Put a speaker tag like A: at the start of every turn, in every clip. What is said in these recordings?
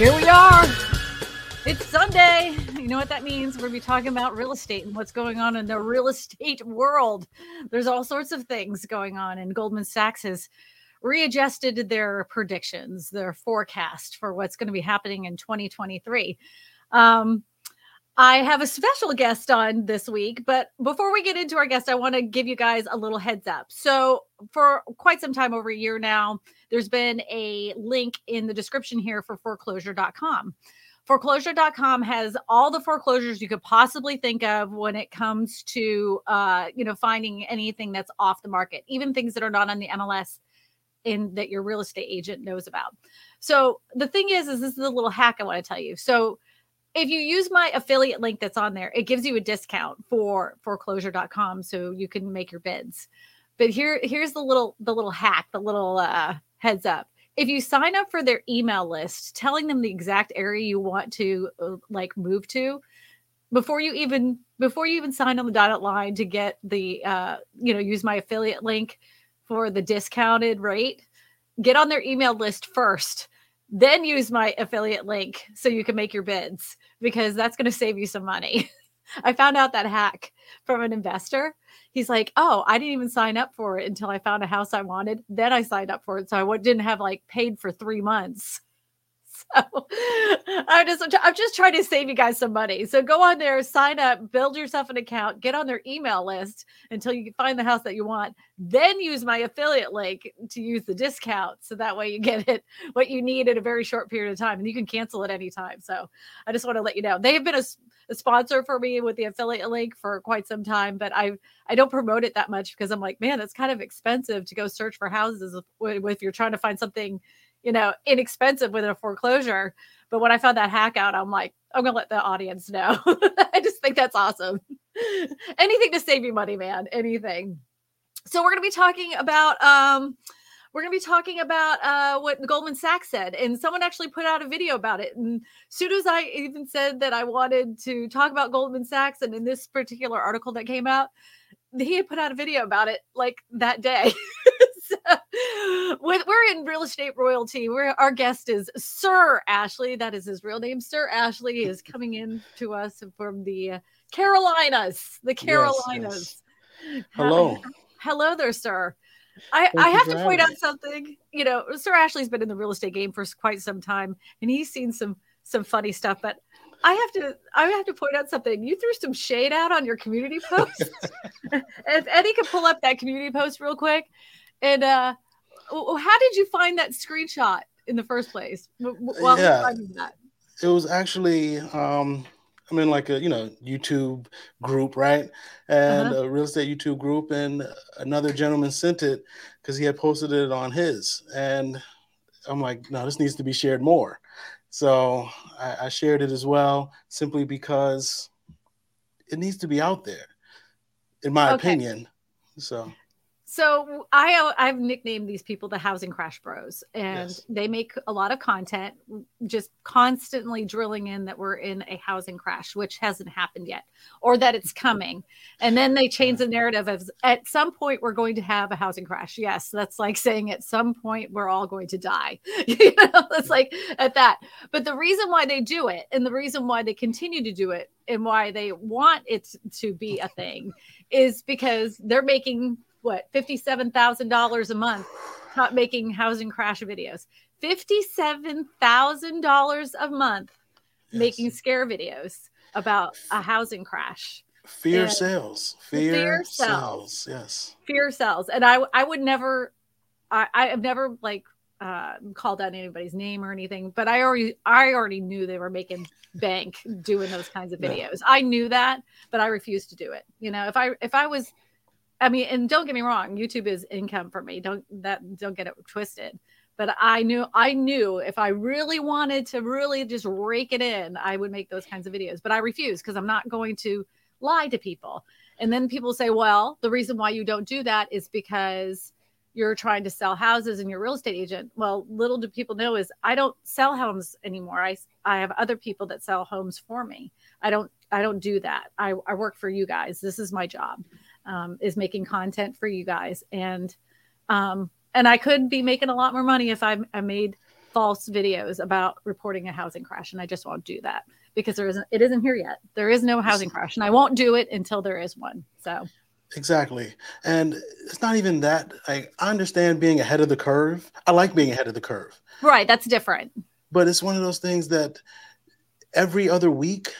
A: Here we are. It's Sunday. You know what that means? We're going to be talking about real estate and what's going on in the real estate world. There's all sorts of things going on, and Goldman Sachs has readjusted their predictions, their forecast for what's going to be happening in 2023. Um, I have a special guest on this week, but before we get into our guest, I want to give you guys a little heads up. So, for quite some time, over a year now, there's been a link in the description here for foreclosure.com. Foreclosure.com has all the foreclosures you could possibly think of when it comes to, uh, you know, finding anything that's off the market, even things that are not on the MLS in that your real estate agent knows about. So the thing is, is this is a little hack I want to tell you. So if you use my affiliate link that's on there, it gives you a discount for foreclosure.com so you can make your bids. But here here's the little the little hack, the little uh heads up. If you sign up for their email list telling them the exact area you want to uh, like move to before you even before you even sign on the dotted line to get the uh you know use my affiliate link for the discounted rate, get on their email list first then use my affiliate link so you can make your bids because that's going to save you some money. I found out that hack from an investor. He's like, "Oh, I didn't even sign up for it until I found a house I wanted. Then I signed up for it, so I didn't have like paid for three months." So I'm just I'm just trying to save you guys some money. So go on there, sign up, build yourself an account, get on their email list until you find the house that you want. Then use my affiliate link to use the discount. So that way you get it what you need in a very short period of time and you can cancel at any time. So I just want to let you know. They have been a, a sponsor for me with the affiliate link for quite some time, but I I don't promote it that much because I'm like, man, it's kind of expensive to go search for houses if, if you're trying to find something you know, inexpensive with a foreclosure. But when I found that hack out, I'm like, I'm gonna let the audience know. I just think that's awesome. Anything to save you money, man. Anything. So we're gonna be talking about um we're going to be talking about uh, what Goldman Sachs said. And someone actually put out a video about it. And as soon as I even said that I wanted to talk about Goldman Sachs, and in this particular article that came out, he had put out a video about it like that day. we're in real estate royalty. We're, our guest is Sir Ashley. That is his real name. Sir Ashley is coming in to us from the Carolinas. The Carolinas.
B: Yes, yes. Hello.
A: Hello there, sir. I, I have to point out something. You know, Sir Ashley's been in the real estate game for quite some time, and he's seen some some funny stuff. But I have to I have to point out something. You threw some shade out on your community post. if Eddie could pull up that community post real quick, and uh, how did you find that screenshot in the first place?
B: While yeah, it was actually um, I'm in like a you know YouTube group, right? And uh-huh. a real estate YouTube group, and another gentleman sent it because he had posted it on his, and I'm like, no, this needs to be shared more. So I, I shared it as well, simply because it needs to be out there, in my okay. opinion. So
A: so I I've nicknamed these people the housing crash bros, and yes. they make a lot of content, just constantly drilling in that we're in a housing crash, which hasn't happened yet, or that it's coming, and then they change the narrative of at some point we're going to have a housing crash. Yes, that's like saying at some point we're all going to die. you know, it's like at that. But the reason why they do it, and the reason why they continue to do it, and why they want it to be a thing, is because they're making what $57,000 a month not making housing crash videos. $57,000 a month yes. making scare videos about a housing crash.
B: Fear and sells. Fear, fear sells. sells. Yes.
A: Fear sells. And I I would never I I have never like uh, called out anybody's name or anything, but I already I already knew they were making bank doing those kinds of videos. Yeah. I knew that, but I refused to do it. You know, if I if I was I mean, and don't get me wrong, YouTube is income for me. Don't that don't get it twisted. But I knew I knew if I really wanted to really just rake it in, I would make those kinds of videos. But I refuse because I'm not going to lie to people. And then people say, well, the reason why you don't do that is because you're trying to sell houses and you're real estate agent. Well, little do people know is I don't sell homes anymore. I I have other people that sell homes for me. I don't I don't do that. I, I work for you guys. This is my job um, is making content for you guys and um, and i could be making a lot more money if I, I made false videos about reporting a housing crash, and I just won't do that because there isn't. It isn't here yet. There is no housing crash, and I won't do it until there is one. So.
B: Exactly. And it's not even that I understand being ahead of the curve. I like being ahead of the curve.
A: Right, that's different.
B: But it's one of those things that every other week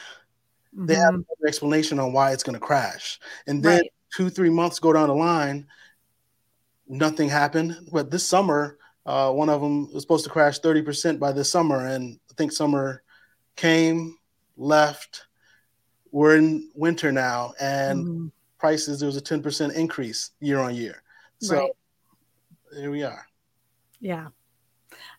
B: mm-hmm. they have mm-hmm. an explanation on why it's going to crash. And then right. 2 3 months go down the line nothing happened. But this summer, uh, one of them was supposed to crash 30% by this summer. And I think summer came, left. We're in winter now, and mm-hmm. prices, there was a 10% increase year on year. So right. here we are.
A: Yeah.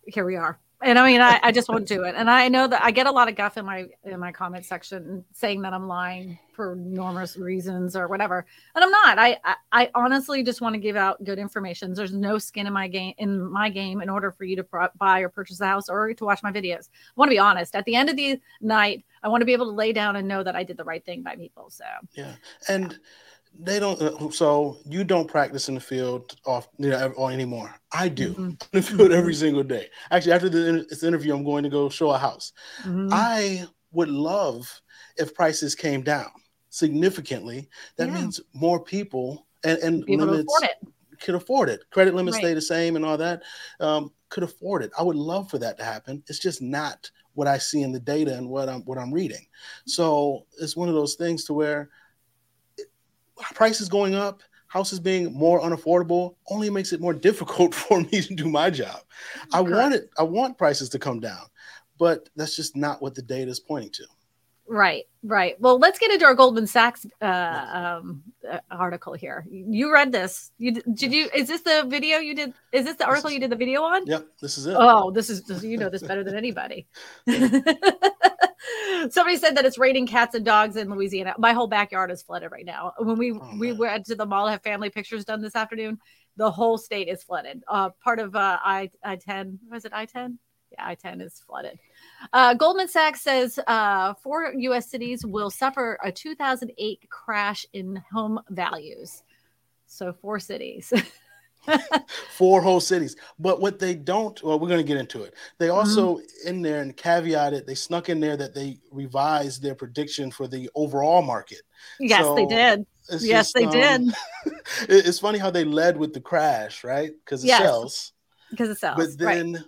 A: Here we are and I mean, I, I just won't do it. And I know that I get a lot of guff in my in my comment section saying that I'm lying for enormous reasons or whatever, and I'm not. I I, I honestly just want to give out good information. There's no skin in my game in my game in order for you to buy or purchase a house or to watch my videos. I want to be honest. At the end of the night, I want to be able to lay down and know that I did the right thing by people. So
B: yeah, and. Yeah they don't uh, so you don't practice in the field off you know anymore. I do mm-hmm. in the field every single day. Actually after this interview i'm going to go show a house. Mm-hmm. i would love if prices came down significantly. That yeah. means more people and, and people limits afford could afford it. Credit limits right. stay the same and all that um, could afford it. I would love for that to happen. It's just not what i see in the data and what i'm what i'm reading. So it's one of those things to where prices going up, houses being more unaffordable only makes it more difficult for me to do my job. I want it, I want prices to come down, but that's just not what the data is pointing to.
A: Right, right. Well, let's get into our Goldman Sachs uh, um, uh, article here. You read this. You did you? Is this the video you did? Is this the article you did the video on?
B: Yep, this is it.
A: Oh, this is you know this better than anybody. Somebody said that it's raining cats and dogs in Louisiana. My whole backyard is flooded right now. When we oh, we went to the mall to have family pictures done this afternoon, the whole state is flooded. Uh, part of uh, I I ten was it I ten? Yeah, I ten is flooded. Uh, Goldman Sachs says uh, four U.S. cities will suffer a 2008 crash in home values. So four cities.
B: four whole cities. But what they don't, well, we're going to get into it. They mm-hmm. also mm-hmm. in there and caveated, they snuck in there that they revised their prediction for the overall market.
A: Yes, so they did. Yes, just, they um, did.
B: it's funny how they led with the crash, right? Because it yes, sells.
A: Because it sells.
B: But then right.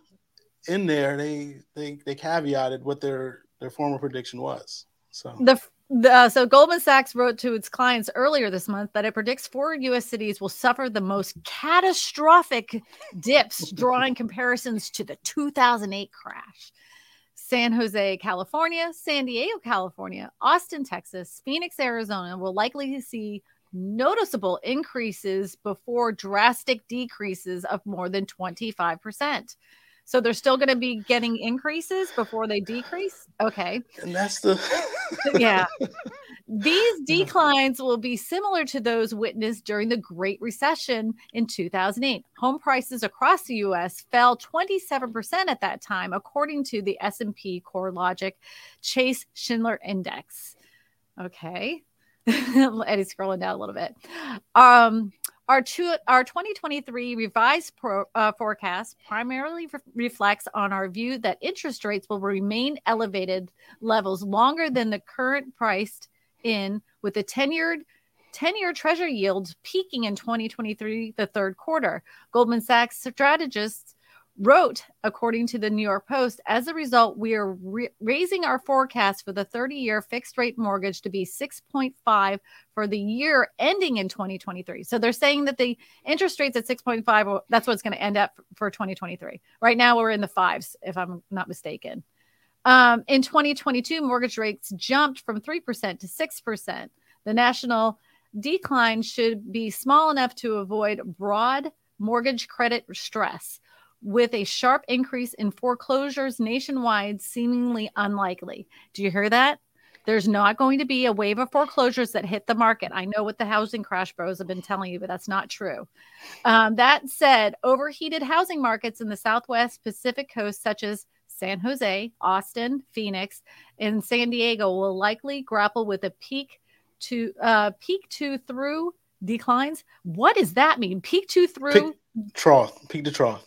B: in there, they they they caveated what their their former prediction was. So
A: the, uh, so Goldman Sachs wrote to its clients earlier this month that it predicts four U.S. cities will suffer the most catastrophic dips, drawing comparisons to the 2008 crash. San Jose, California, San Diego, California, Austin, Texas, Phoenix, Arizona will likely see noticeable increases before drastic decreases of more than 25%. So they're still going to be getting increases before they decrease. Okay.
B: And that's the
A: yeah. These declines will be similar to those witnessed during the Great Recession in 2008. Home prices across the US fell 27% at that time according to the S&P CoreLogic Case-Shiller Index. Okay. Eddie's scrolling down a little bit. Um our, two, our 2023 revised pro, uh, forecast primarily re- reflects on our view that interest rates will remain elevated levels longer than the current priced in, with the tenured 10 year treasury yields peaking in 2023, the third quarter. Goldman Sachs strategists wrote, according to the New York Post, as a result, we are re- raising our forecast for the 30 year fixed rate mortgage to be 6.5 for the year ending in 2023. So they're saying that the interest rates at 6.5, that's what's going to end up for 2023. Right now, we're in the fives, if I'm not mistaken. Um, in 2022, mortgage rates jumped from 3% to 6%. The national decline should be small enough to avoid broad mortgage credit stress with a sharp increase in foreclosures nationwide seemingly unlikely. Do you hear that? There's not going to be a wave of foreclosures that hit the market. I know what the housing crash bros have been telling you, but that's not true. Um, that said, overheated housing markets in the Southwest Pacific coast, such as San Jose, Austin, Phoenix, and San Diego, will likely grapple with a peak to uh, peak to through declines. What does that mean? Peak to through
B: peak, trough, peak to trough.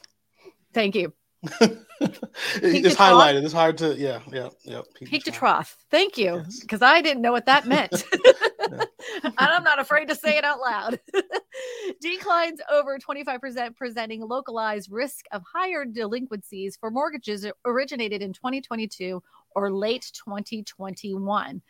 A: Thank you.
B: it's highlighted. It's hard to, yeah, yeah, yeah.
A: Peak, peak to trough. trough. Thank you, because yes. I didn't know what that meant. and I'm not afraid to say it out loud. Declines over 25% presenting localized risk of higher delinquencies for mortgages originated in 2022 or late 2021.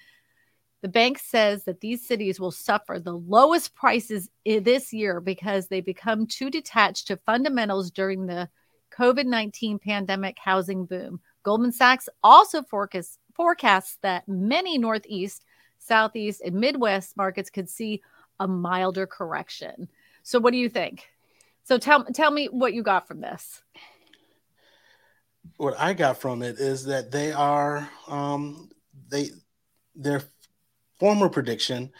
A: The bank says that these cities will suffer the lowest prices this year because they become too detached to fundamentals during the COVID 19 pandemic housing boom. Goldman Sachs also forecasts, forecasts that many Northeast, Southeast, and Midwest markets could see a milder correction. So, what do you think? So, tell, tell me what you got from this.
B: What I got from it is that they are, um, they, their former prediction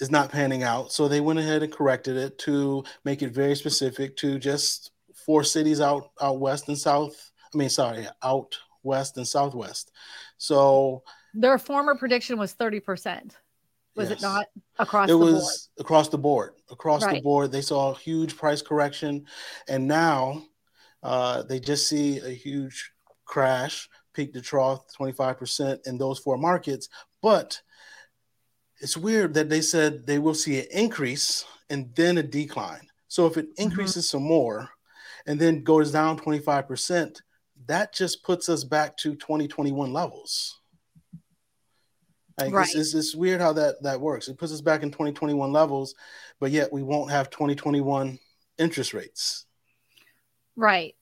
B: is not panning out. So they went ahead and corrected it to make it very specific to just four cities out out west and south. I mean, sorry, out west and southwest. So
A: their former prediction was 30%. Was yes. it not across
B: it was board? across the board. Across right. the board, they saw a huge price correction. And now uh, they just see a huge crash, peak to trough, 25% in those four markets. But it's weird that they said they will see an increase and then a decline. So if it mm-hmm. increases mm-hmm. some more, and then goes down 25%, that just puts us back to 2021 levels. Like right. It's, it's, it's, weird how that, that works. It puts us back in 2021 levels, but yet we won't have 2021 interest rates.
A: Right.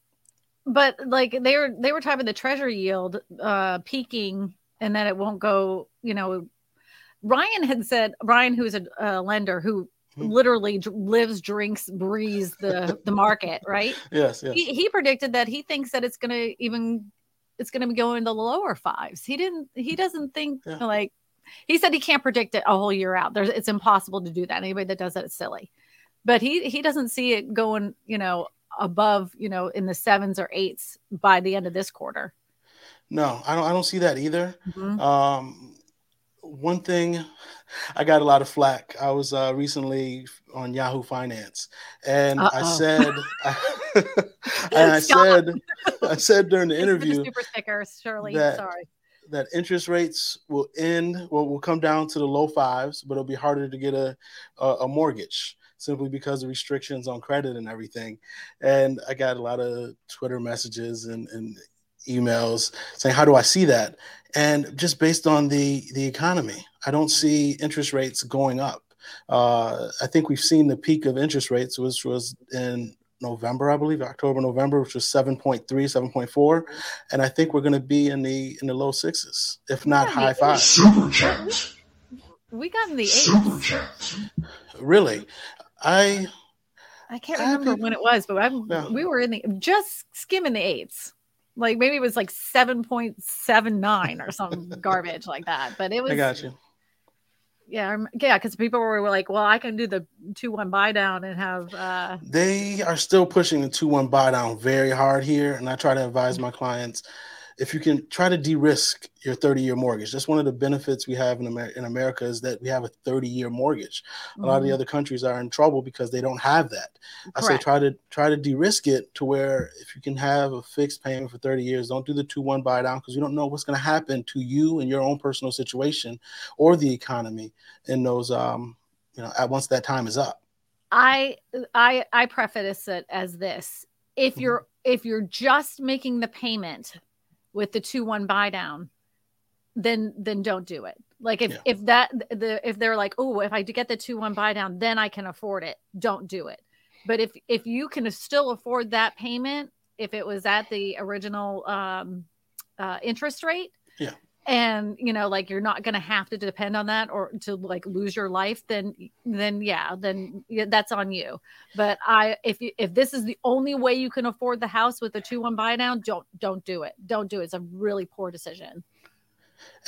A: But like they were they were talking the treasury yield uh peaking and that it won't go, you know, Ryan had said Ryan, who's a, a lender who. Literally lives, drinks, breathes the the market, right?
B: Yes, yes.
A: He, he predicted that he thinks that it's going to even it's going to go in the lower fives. He didn't. He doesn't think yeah. like he said he can't predict it a whole year out. There's it's impossible to do that. Anybody that does that is silly. But he he doesn't see it going, you know, above, you know, in the sevens or eights by the end of this quarter.
B: No, I don't. I don't see that either. Mm-hmm. Um, one thing I got a lot of flack. I was uh, recently on Yahoo Finance, and Uh-oh. I said, and I said, I said during the interview,
A: super stickers, Shirley. That, sorry.
B: That interest rates will end, well, will come down to the low fives, but it'll be harder to get a, a, a mortgage simply because of restrictions on credit and everything. And I got a lot of Twitter messages and, and emails saying, "How do I see that?" And just based on the the economy, I don't see interest rates going up. Uh, I think we've seen the peak of interest rates, which was in November, I believe, October, November, which was 7.3, 7.4. And I think we're going to be in the in the low sixes, if not high five. Super
A: chance. We got in the eights.
B: Really? I
A: I can't remember I when it was, but yeah. we were in the just skimming the eights like maybe it was like 7.79 or some garbage like that but it was
B: i got you
A: yeah yeah because people were like well i can do the 2-1 buy down and have uh
B: they are still pushing the 2-1 buy down very hard here and i try to advise my clients if you can try to de-risk your 30-year mortgage that's one of the benefits we have in, Amer- in america is that we have a 30-year mortgage mm-hmm. a lot of the mm-hmm. other countries are in trouble because they don't have that Correct. i say try to try to de-risk it to where if you can have a fixed payment for 30 years don't do the 2-1 buy down because you don't know what's going to happen to you and your own personal situation or the economy in those um you know at once that time is up
A: i i i preface it as this if mm-hmm. you're if you're just making the payment with the two one buy down, then then don't do it. Like if yeah. if that the if they're like, oh, if I get the two one buy down, then I can afford it. Don't do it. But if if you can still afford that payment, if it was at the original um, uh, interest rate,
B: yeah,
A: and you know like you're not going to have to depend on that or to like lose your life then then yeah then yeah, that's on you. But i if you if this is the only way you can afford the house with a 2-1 buy down don't don't do it. Don't do it. It's a really poor decision.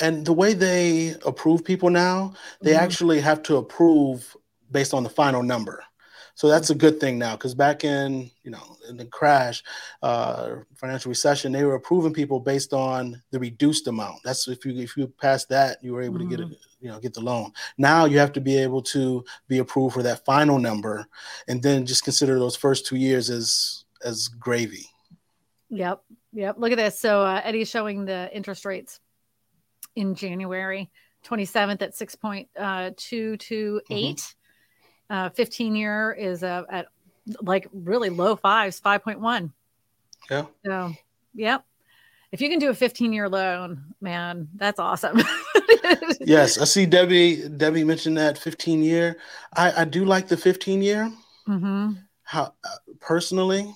B: And the way they approve people now they mm-hmm. actually have to approve based on the final number so that's a good thing now because back in you know in the crash, uh, financial recession, they were approving people based on the reduced amount. That's if you if you passed that, you were able mm-hmm. to get it, mm-hmm. you know, get the loan. Now you have to be able to be approved for that final number, and then just consider those first two years as as gravy.
A: Yep. Yep. Look at this. So uh, Eddie's showing the interest rates in January 27th at 6.228. Uh, mm-hmm. Uh, 15 year is uh, at like really low fives, 5.1.
B: Yeah.
A: So, yep. If you can do a 15 year loan, man, that's awesome.
B: yes, I see Debbie. Debbie mentioned that 15 year. I, I do like the 15 year.
A: Mm-hmm.
B: How uh, personally,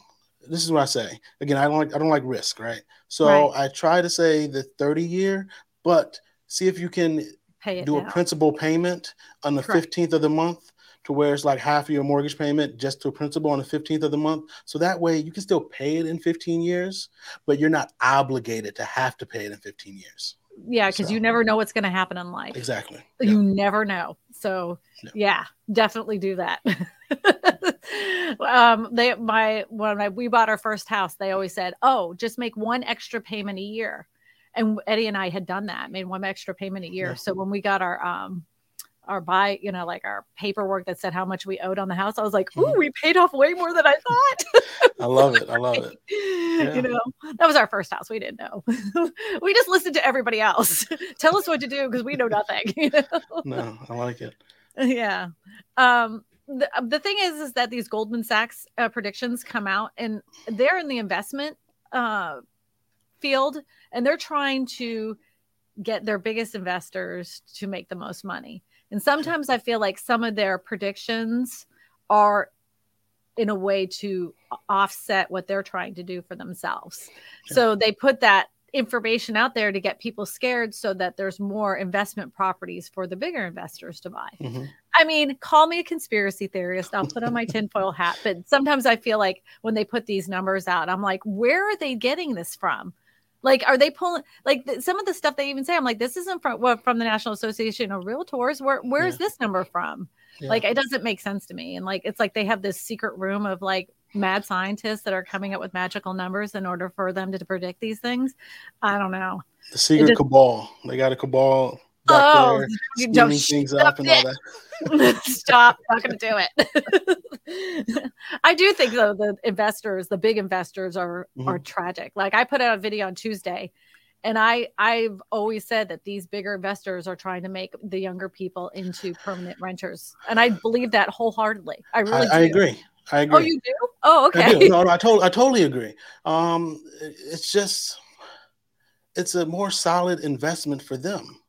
B: this is what I say. Again, I don't like I don't like risk, right? So right. I try to say the 30 year, but see if you can do now. a principal payment on the Correct. 15th of the month to where it's like half of your mortgage payment just to a principal on the 15th of the month. So that way you can still pay it in 15 years, but you're not obligated to have to pay it in 15 years.
A: Yeah, because so. you never know what's going to happen in life.
B: Exactly.
A: You yeah. never know. So yeah, yeah definitely do that. um, they my when I, we bought our first house, they always said, "Oh, just make one extra payment a year." And Eddie and I had done that, made one extra payment a year. Yeah. So when we got our um our buy, you know, like our paperwork that said how much we owed on the house, I was like, "Ooh, we paid off way more than I thought."
B: I love it. I love it.
A: Yeah. You know, that was our first house. We didn't know. we just listened to everybody else tell us what to do because we know nothing. You know?
B: No, I like it.
A: Yeah. Um, the, the thing is, is that these Goldman Sachs uh, predictions come out and they're in the investment uh, field and they're trying to get their biggest investors to make the most money. And sometimes I feel like some of their predictions are in a way to offset what they're trying to do for themselves. So they put that information out there to get people scared so that there's more investment properties for the bigger investors to buy. Mm-hmm. I mean, call me a conspiracy theorist. I'll put on my tinfoil hat. But sometimes I feel like when they put these numbers out, I'm like, where are they getting this from? Like, are they pulling like th- some of the stuff they even say? I'm like, this isn't from what from the National Association of Realtors. Where where is yeah. this number from? Yeah. Like, it doesn't make sense to me. And like, it's like they have this secret room of like mad scientists that are coming up with magical numbers in order for them to predict these things. I don't know.
B: The secret just, cabal. They got a cabal oh, there, you don't things up and all
A: that. stop. Not going to do it. I do think though the investors, the big investors, are mm-hmm. are tragic. Like I put out a video on Tuesday and i i've always said that these bigger investors are trying to make the younger people into permanent renters and i believe that wholeheartedly i really
B: I, I agree I oh, agree.
A: Oh, you do? Oh, okay. I
B: do. No, no, I totally, I totally agree. Um, it's just, it's a more solid investment for them.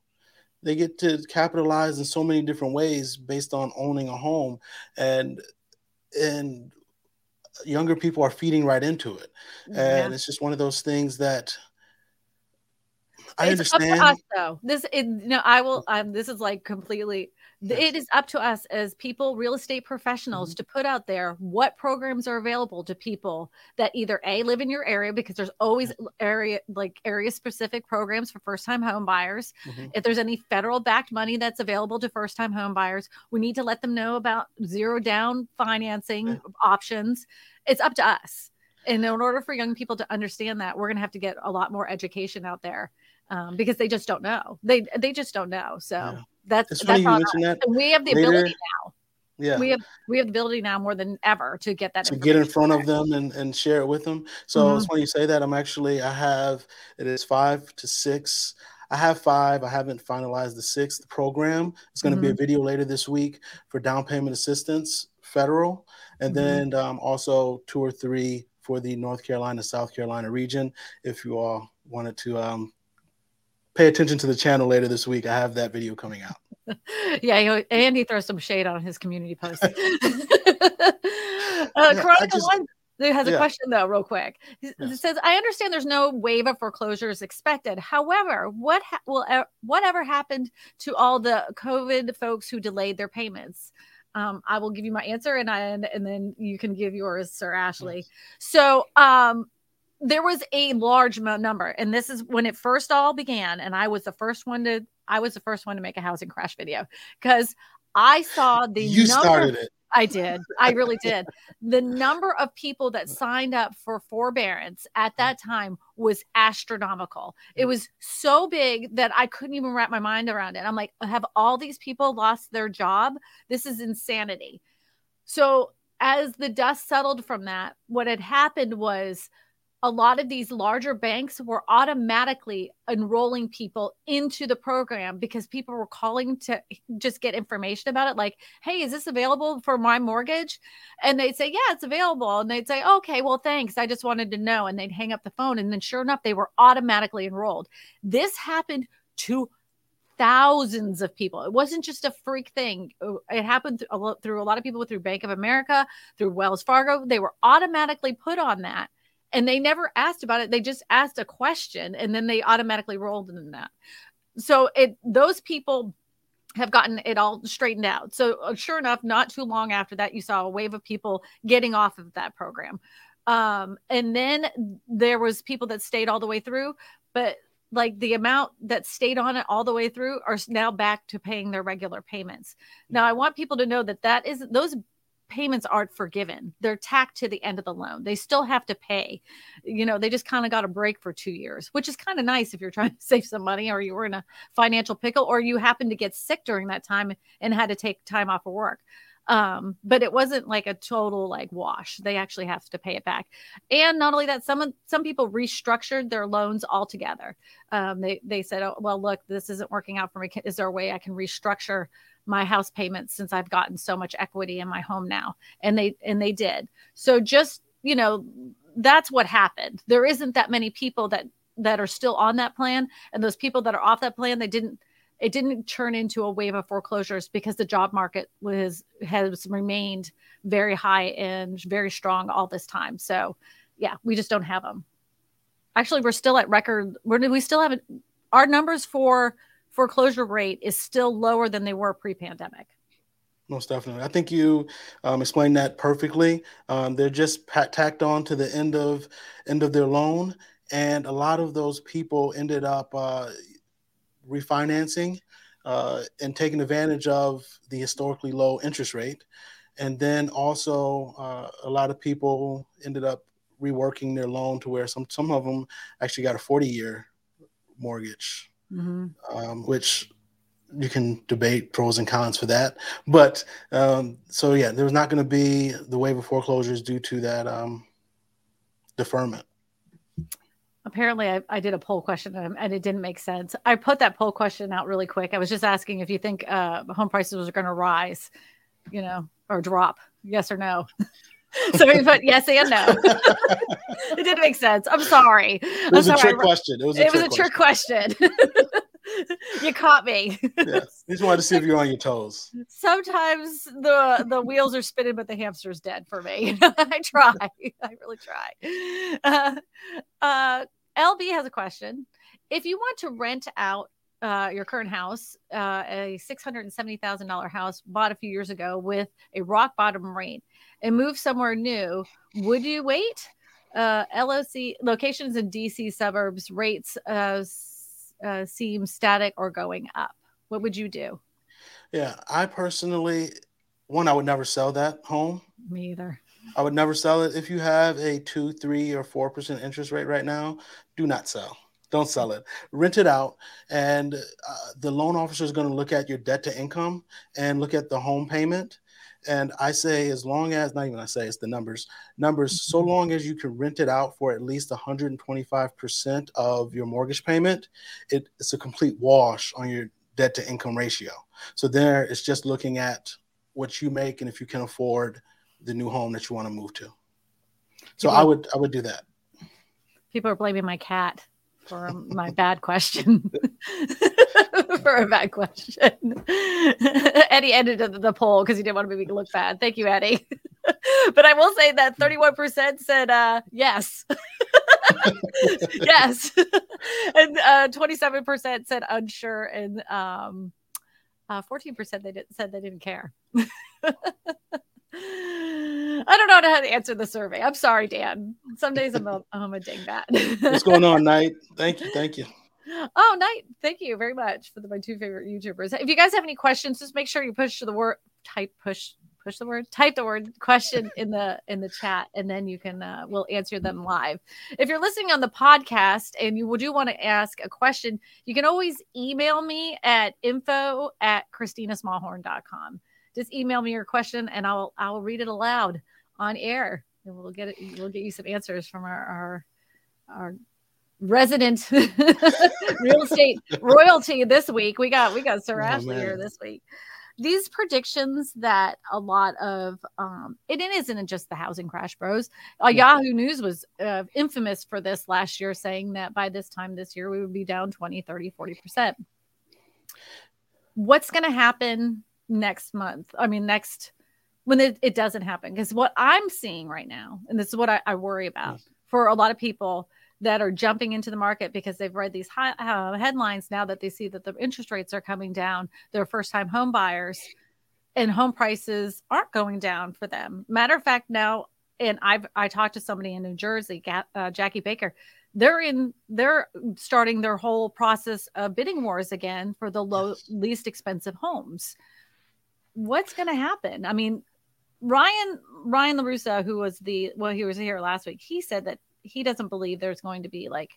B: They get to capitalize in so many different ways based on owning a home, and and younger people are feeding right into it, and yeah. it's just one of those things that. I
A: it's
B: understand.
A: Up to us, though. This, it, no, I will. Um, this is like completely it is up to us as people real estate professionals mm-hmm. to put out there what programs are available to people that either a live in your area because there's always area like area specific programs for first time home buyers mm-hmm. if there's any federal backed money that's available to first time home buyers we need to let them know about zero down financing yeah. options. It's up to us. And in order for young people to understand that we're going to have to get a lot more education out there um, because they just don't know. They they just don't know so yeah that's it's that's on that. we have the later, ability now.
B: Yeah,
A: we have we have the ability now more than ever to get that
B: to get in front of them and, and share it with them. So mm-hmm. it's funny you say that. I'm actually I have it is five to six. I have five. I haven't finalized the sixth program. It's going to mm-hmm. be a mm-hmm. video later this week for down payment assistance, federal, and mm-hmm. then um, also two or three for the North Carolina, South Carolina region. If you all wanted to um, pay attention to the channel later this week. I have that video coming out.
A: yeah, and he throws some shade on his community post. uh, yeah, Chronicle just, One has a yeah. question though, real quick. It yeah. says, "I understand there's no wave of foreclosures expected. However, what ha- will uh, whatever happened to all the COVID folks who delayed their payments?" Um, I will give you my answer, and I and, and then you can give yours, Sir Ashley. Yes. So, um, there was a large number and this is when it first all began and i was the first one to i was the first one to make a housing crash video because i saw the
B: you number, started it.
A: I did. I really did. The number of people that signed up for forbearance at that time was astronomical. It was so big that i couldn't even wrap my mind around it. I'm like have all these people lost their job? This is insanity. So as the dust settled from that what had happened was a lot of these larger banks were automatically enrolling people into the program because people were calling to just get information about it like hey is this available for my mortgage and they'd say yeah it's available and they'd say okay well thanks i just wanted to know and they'd hang up the phone and then sure enough they were automatically enrolled this happened to thousands of people. It wasn't just a freak thing. Uh, it happened through a lot of people through Bank of America, through Wells Fargo. They were automatically put on that and they never asked about it. They just asked a question and then they automatically rolled in that. So it those people have gotten it all straightened out. So uh, sure enough, not too long after that, you saw a wave of people getting off of that program. Um, and then there was people that stayed all the way through, but like the amount that stayed on it all the way through are now back to paying their regular payments. Now I want people to know that that is those payments aren't forgiven. They're tacked to the end of the loan. They still have to pay. You know, they just kind of got a break for two years, which is kind of nice if you're trying to save some money or you were in a financial pickle or you happened to get sick during that time and had to take time off of work. Um, but it wasn't like a total like wash. They actually have to pay it back. And not only that, some some people restructured their loans altogether. Um, they they said, oh, well, look, this isn't working out for me. Is there a way I can restructure my house payments since I've gotten so much equity in my home now. And they and they did. So just, you know, that's what happened. There isn't that many people that that are still on that plan and those people that are off that plan they didn't it didn't turn into a wave of foreclosures because the job market was has remained very high and very strong all this time. So, yeah, we just don't have them. Actually, we're still at record. We're, we still have our numbers for foreclosure rate is still lower than they were pre-pandemic.
B: Most definitely. I think you um, explained that perfectly. Um, they're just pat- tacked on to the end of end of their loan, and a lot of those people ended up uh, refinancing uh, and taking advantage of the historically low interest rate. And then also, uh, a lot of people ended up reworking their loan to where some some of them actually got a 40 year mortgage mm-hmm. um, which you can debate pros and cons for that. But um, so yeah, there was not going to be the wave of foreclosures due to that um, deferment.
A: Apparently, I, I, did a poll question and, it didn't make sense. I put that poll question out really quick. I was just asking if you think uh, home prices are going to rise, you know, or drop, yes or no. so we put yes and no. it didn't make sense. I'm sorry.
B: It was
A: I'm
B: a
A: sorry.
B: trick question. It was a,
A: it
B: trick,
A: was a trick question. you caught me.
B: yes. Just wanted to see if you're on your toes.
A: Sometimes the the wheels are spinning, but the hamster's dead for me. I try. I really try. Uh, uh, LB has a question. If you want to rent out uh, your current house, uh, a $670,000 house bought a few years ago with a rock bottom rate, and move somewhere new, would you wait? Uh, LOC locations in DC suburbs rates uh, uh, seem static or going up. What would you do?
B: Yeah, I personally, one, I would never sell that home.
A: Me either.
B: I would never sell it. If you have a two, three, or four percent interest rate right now, do not sell. Don't sell it. Rent it out, and uh, the loan officer is going to look at your debt to income and look at the home payment and I say, as long as, not even I say, it's the numbers, numbers, so mm-hmm. long as you can rent it out for at least 125% of your mortgage payment, it, it's a complete wash on your debt to income ratio. So there, it's just looking at what you make and if you can afford the new home that you want to move to. So people, I would, I would do that.
A: People are blaming my cat for my bad question. for a bad question. Eddie edited the poll because he didn't want to make me look bad. Thank you, Eddie. but I will say that 31% said uh, yes. yes. and uh, 27% said unsure. And um, uh, 14% they did, said they didn't care. I don't know how to answer the survey. I'm sorry, Dan. Some days I'm a, I'm a dingbat.
B: What's going on, Knight? Thank you. Thank you.
A: Oh, night. Thank you very much for the, my two favorite YouTubers. If you guys have any questions, just make sure you push the word type push push the word type the word question in the in the chat and then you can uh, we'll answer them live if you're listening on the podcast and you do want to ask a question you can always email me at info at christinasmallhorn.com just email me your question and i'll i'll read it aloud on air and we'll get it we'll get you some answers from our, our our resident real estate royalty this week. We got we got Sir oh, Ashley here this week. These predictions that a lot of um, it, it isn't just the housing crash, bros. Uh, Yahoo News was uh, infamous for this last year, saying that by this time this year we would be down 20, 30, 40 percent. What's going to happen next month? I mean, next when it, it doesn't happen, because what I'm seeing right now, and this is what I, I worry about yes. for a lot of people that are jumping into the market because they've read these high, uh, headlines now that they see that the interest rates are coming down. They're first time home buyers and home prices aren't going down for them. Matter of fact, now, and I've I talked to somebody in New Jersey, uh, Jackie Baker. They're in. They're starting their whole process of bidding wars again for the low, yes. least expensive homes. What's going to happen? I mean, Ryan Ryan Larusa, who was the well, he was here last week. He said that he doesn't believe there's going to be like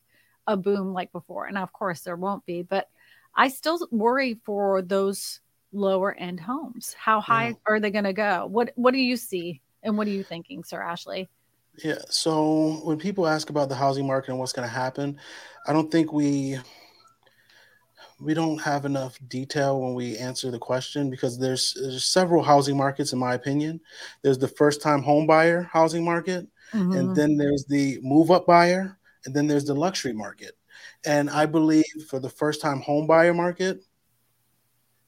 A: a boom like before. And of course there won't be, but I still worry for those lower end homes. How high yeah. are they going to go? What what do you see and what are you thinking, Sir Ashley?
B: Yeah, so when people ask about the housing market and what's going to happen, I don't think we we don't have enough detail when we answer the question because there's, there's several housing markets in my opinion. There's the first time home buyer housing market, Mm-hmm. And then there's the move up buyer, and then there's the luxury market. And I believe for the first time home buyer market,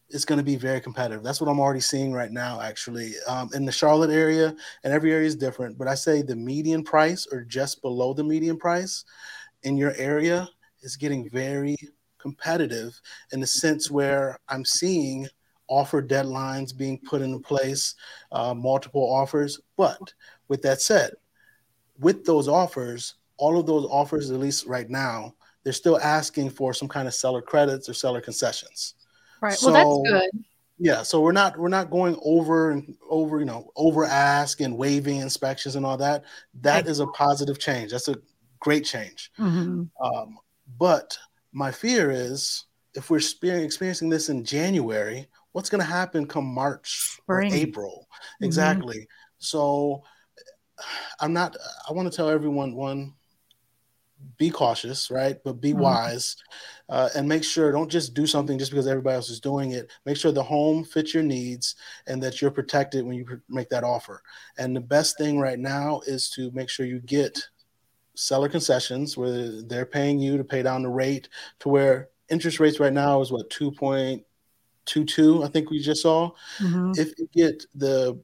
B: it's going to be very competitive. That's what I'm already seeing right now, actually. Um, in the Charlotte area, and every area is different, but I say the median price or just below the median price in your area is getting very competitive in the sense where I'm seeing offer deadlines being put into place, uh, multiple offers. But with that said, with those offers, all of those offers, at least right now, they're still asking for some kind of seller credits or seller concessions.
A: Right. So, well, that's good.
B: Yeah. So we're not we're not going over and over, you know, over ask and waiving inspections and all that. That is a positive change. That's a great change. Mm-hmm. Um, but my fear is if we're experiencing this in January, what's going to happen come March Spring. or April? Mm-hmm. Exactly. So I'm not. I want to tell everyone one: be cautious, right? But be mm-hmm. wise, uh, and make sure don't just do something just because everybody else is doing it. Make sure the home fits your needs and that you're protected when you make that offer. And the best thing right now is to make sure you get seller concessions where they're paying you to pay down the rate to where interest rates right now is what two point two two. I think we just saw. Mm-hmm. If you get the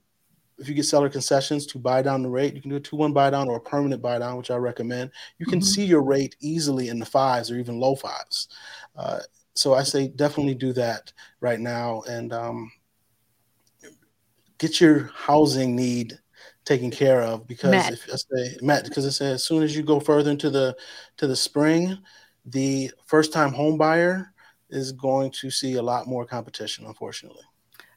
B: if you get seller concessions to buy down the rate, you can do a two one buy down or a permanent buy down, which I recommend. You can mm-hmm. see your rate easily in the fives or even low fives. Uh, so I say definitely do that right now and um, get your housing need taken care of because met. if I say because I say as soon as you go further into the to the spring, the first time home buyer is going to see a lot more competition, unfortunately.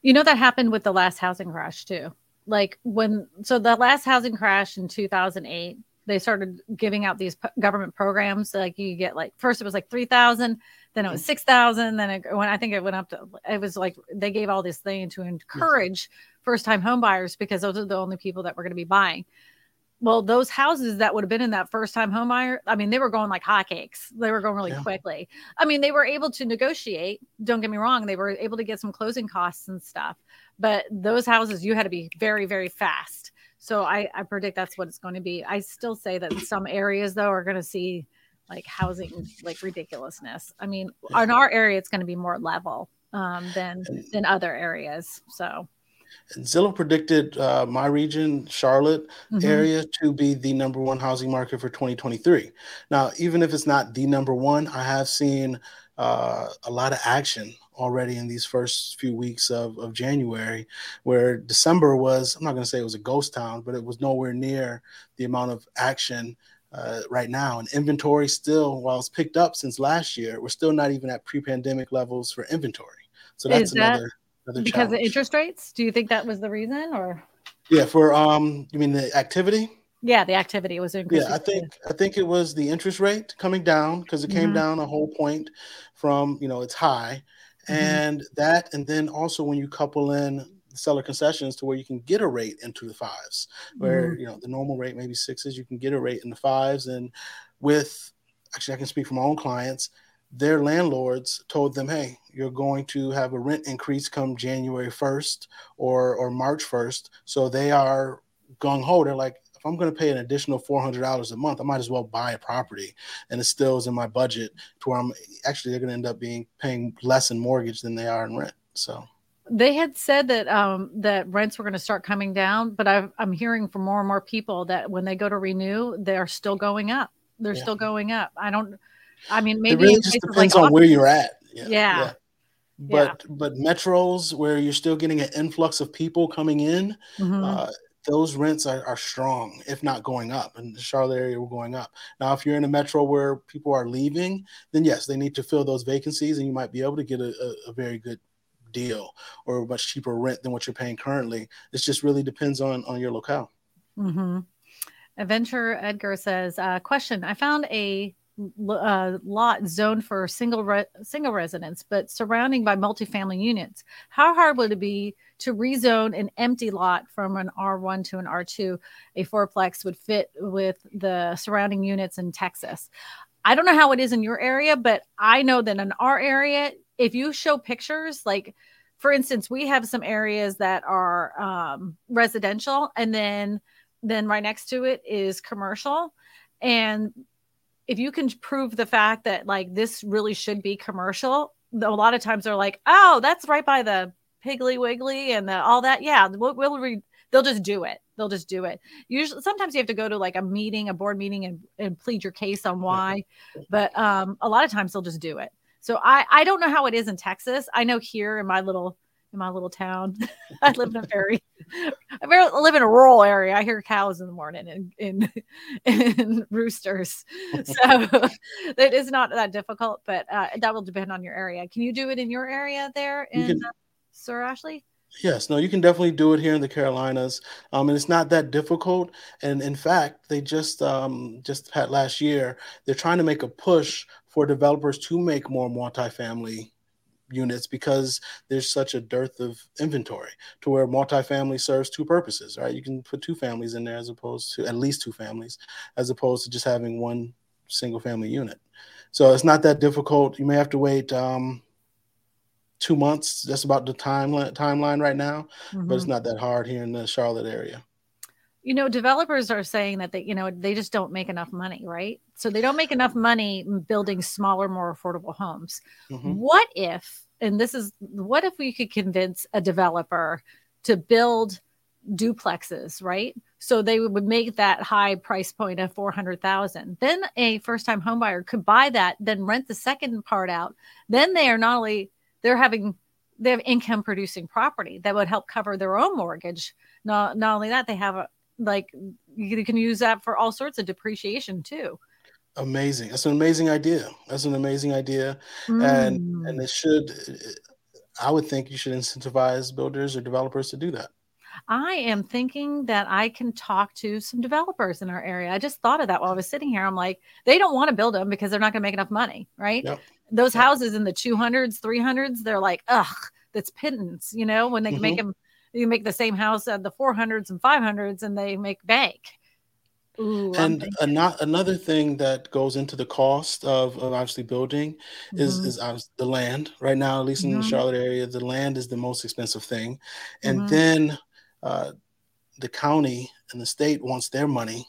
A: You know that happened with the last housing crash too like when so the last housing crash in 2008 they started giving out these p- government programs like you get like first it was like 3000 then it was mm-hmm. 6000 then it when i think it went up to it was like they gave all this thing to encourage first time home buyers because those are the only people that were going to be buying well, those houses that would have been in that first time home buyer, I mean, they were going like hotcakes. They were going really yeah. quickly. I mean, they were able to negotiate. Don't get me wrong. They were able to get some closing costs and stuff. But those houses, you had to be very, very fast. So I, I predict that's what it's going to be. I still say that some areas, though, are going to see like housing like ridiculousness. I mean, in our area, it's going to be more level um, than than other areas. So
B: Zillow predicted uh, my region, Charlotte mm-hmm. area, to be the number one housing market for 2023. Now, even if it's not the number one, I have seen uh, a lot of action already in these first few weeks of, of January, where December was, I'm not going to say it was a ghost town, but it was nowhere near the amount of action uh, right now. And inventory still, while it's picked up since last year, we're still not even at pre pandemic levels for inventory. So that's that- another
A: because challenge. of interest rates? Do you think that was the reason, or?
B: Yeah, for um, you mean the activity?
A: Yeah, the activity was increasing.
B: Yeah, I think I think it was the interest rate coming down because it came mm-hmm. down a whole point from you know its high, mm-hmm. and that, and then also when you couple in seller concessions to where you can get a rate into the fives, where mm-hmm. you know the normal rate maybe sixes, you can get a rate in the fives, and with actually I can speak for my own clients their landlords told them, "Hey, you're going to have a rent increase come January 1st or or March 1st." So they are gung ho. They're like, if I'm going to pay an additional $400 a month, I might as well buy a property, and it still is in my budget to where I'm actually they're going to end up being paying less in mortgage than they are in rent. So
A: they had said that um, that rents were going to start coming down, but i am hearing from more and more people that when they go to renew, they're still going up. They're yeah. still going up. I don't I mean, maybe
B: it really just depends like on where you're at.
A: Yeah. yeah. yeah.
B: But yeah. but metros where you're still getting an influx of people coming in, mm-hmm. uh, those rents are, are strong, if not going up. In the Charlotte area, we're going up. Now, if you're in a metro where people are leaving, then yes, they need to fill those vacancies, and you might be able to get a, a, a very good deal or a much cheaper rent than what you're paying currently. It just really depends on on your locale.
A: Mm-hmm. Adventure Edgar says, uh, question: I found a uh, lot zoned for single re- single residents, but surrounding by multifamily units. How hard would it be to rezone an empty lot from an R1 to an R2? A fourplex would fit with the surrounding units in Texas. I don't know how it is in your area, but I know that in our area, if you show pictures, like for instance, we have some areas that are um, residential, and then then right next to it is commercial, and if you can prove the fact that like this really should be commercial, a lot of times they're like, oh, that's right by the Piggly Wiggly and the, all that. Yeah, we'll, we'll re- they'll just do it. They'll just do it. Usually, sometimes you have to go to like a meeting, a board meeting, and, and plead your case on why. But um, a lot of times they'll just do it. So I I don't know how it is in Texas. I know here in my little in my little town. I live in a very, I live in a rural area. I hear cows in the morning and in, in, roosters. So it is not that difficult, but uh, that will depend on your area. Can you do it in your area there in can, uh, Sir Ashley?
B: Yes, no, you can definitely do it here in the Carolinas, um, and it's not that difficult. And in fact, they just um, just had last year. They're trying to make a push for developers to make more multifamily units because there's such a dearth of inventory to where multifamily serves two purposes, right? You can put two families in there as opposed to at least two families, as opposed to just having one single family unit. So it's not that difficult. You may have to wait um, two months. That's about the time timeline right now, mm-hmm. but it's mm-hmm. not that hard here in the Charlotte area
A: you know developers are saying that they you know they just don't make enough money right so they don't make enough money building smaller more affordable homes mm-hmm. what if and this is what if we could convince a developer to build duplexes right so they would make that high price point of 400,000 then a first time homebuyer could buy that then rent the second part out then they are not only they're having they have income producing property that would help cover their own mortgage not, not only that they have a, like you can use that for all sorts of depreciation too
B: amazing that's an amazing idea that's an amazing idea mm. and and it should i would think you should incentivize builders or developers to do that
A: I am thinking that I can talk to some developers in our area. I just thought of that while I was sitting here. I'm like, they don't want to build them because they're not going to make enough money, right? Yep. Those yep. houses in the 200s, 300s, they're like, ugh, that's pittance, you know, when they can mm-hmm. make them you make the same house at the 400s and 500s and they make bank.
B: Ooh, and not, another thing that goes into the cost of, of obviously building mm-hmm. is is the land. Right now, at least in mm-hmm. the Charlotte area, the land is the most expensive thing, and mm-hmm. then uh, the county and the state wants their money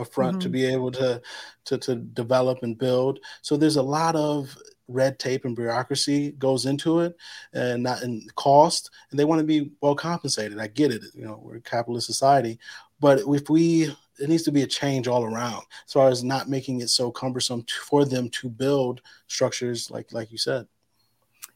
B: upfront to mm-hmm. be able to, to to develop and build. So there's a lot of red tape and bureaucracy goes into it and not in cost and they want to be well compensated. I get it you know we're a capitalist society but if we it needs to be a change all around as far as not making it so cumbersome to, for them to build structures like like you said.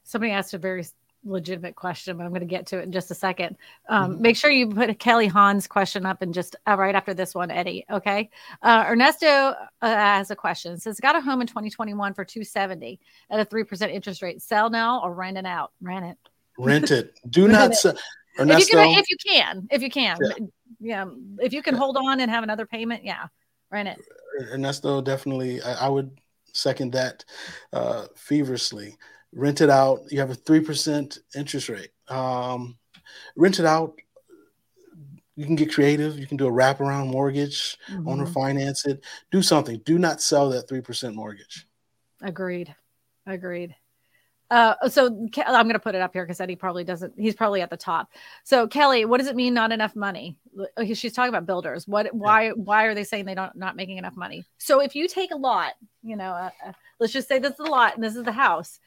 A: Somebody asked a very legitimate question, but I'm going to get to it in just a second. Um, mm-hmm. Make sure you put Kelly Hahn's question up and just uh, right after this one, Eddie. Okay. Uh, Ernesto uh, has a question. It says, "Got a home in 2021 for 270 at a three percent interest rate. Sell now or rent it out? Rent it.
B: Rent it. Do not sell."
A: Ernesto, if you, can, if you can, if you can, yeah. yeah. if you can hold on and have another payment, yeah, rent it.
B: Ernesto, definitely, I, I would second that uh, feverishly rent it out. You have a three percent interest rate. Um, rent it out. You can get creative. You can do a wraparound mortgage, mm-hmm. owner finance it. Do something. Do not sell that three percent mortgage.
A: Agreed. Agreed. Uh, so I'm going to put it up here because Eddie probably doesn't. He's probably at the top. So Kelly, what does it mean? Not enough money? She's talking about builders. What? Why? Why are they saying they don't not making enough money? So if you take a lot, you know, uh, uh, let's just say this is a lot and this is the house.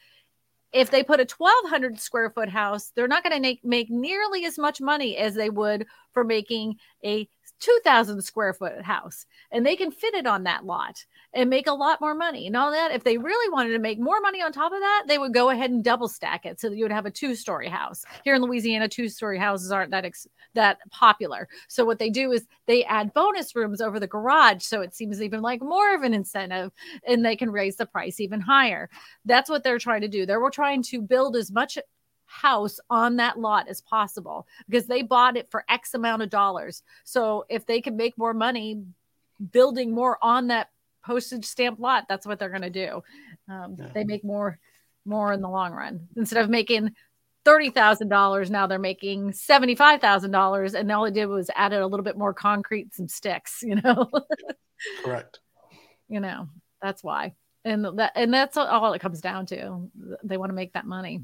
A: If they put a 1,200 square foot house, they're not going to make make nearly as much money as they would for making a 2,000 square foot house, and they can fit it on that lot and make a lot more money. And all that, if they really wanted to make more money on top of that, they would go ahead and double stack it so that you would have a two story house. Here in Louisiana, two story houses aren't that ex- that popular. So what they do is they add bonus rooms over the garage, so it seems even like more of an incentive, and they can raise the price even higher. That's what they're trying to do. They're trying to build as much house on that lot as possible because they bought it for X amount of dollars. So if they can make more money building more on that postage stamp lot, that's what they're going to do. Um, yeah. They make more more in the long run instead of making thirty thousand dollars. Now they're making seventy five thousand dollars, and all they did was added a little bit more concrete, some sticks. You know,
B: correct.
A: You know that's why, and that and that's all it comes down to. They want to make that money.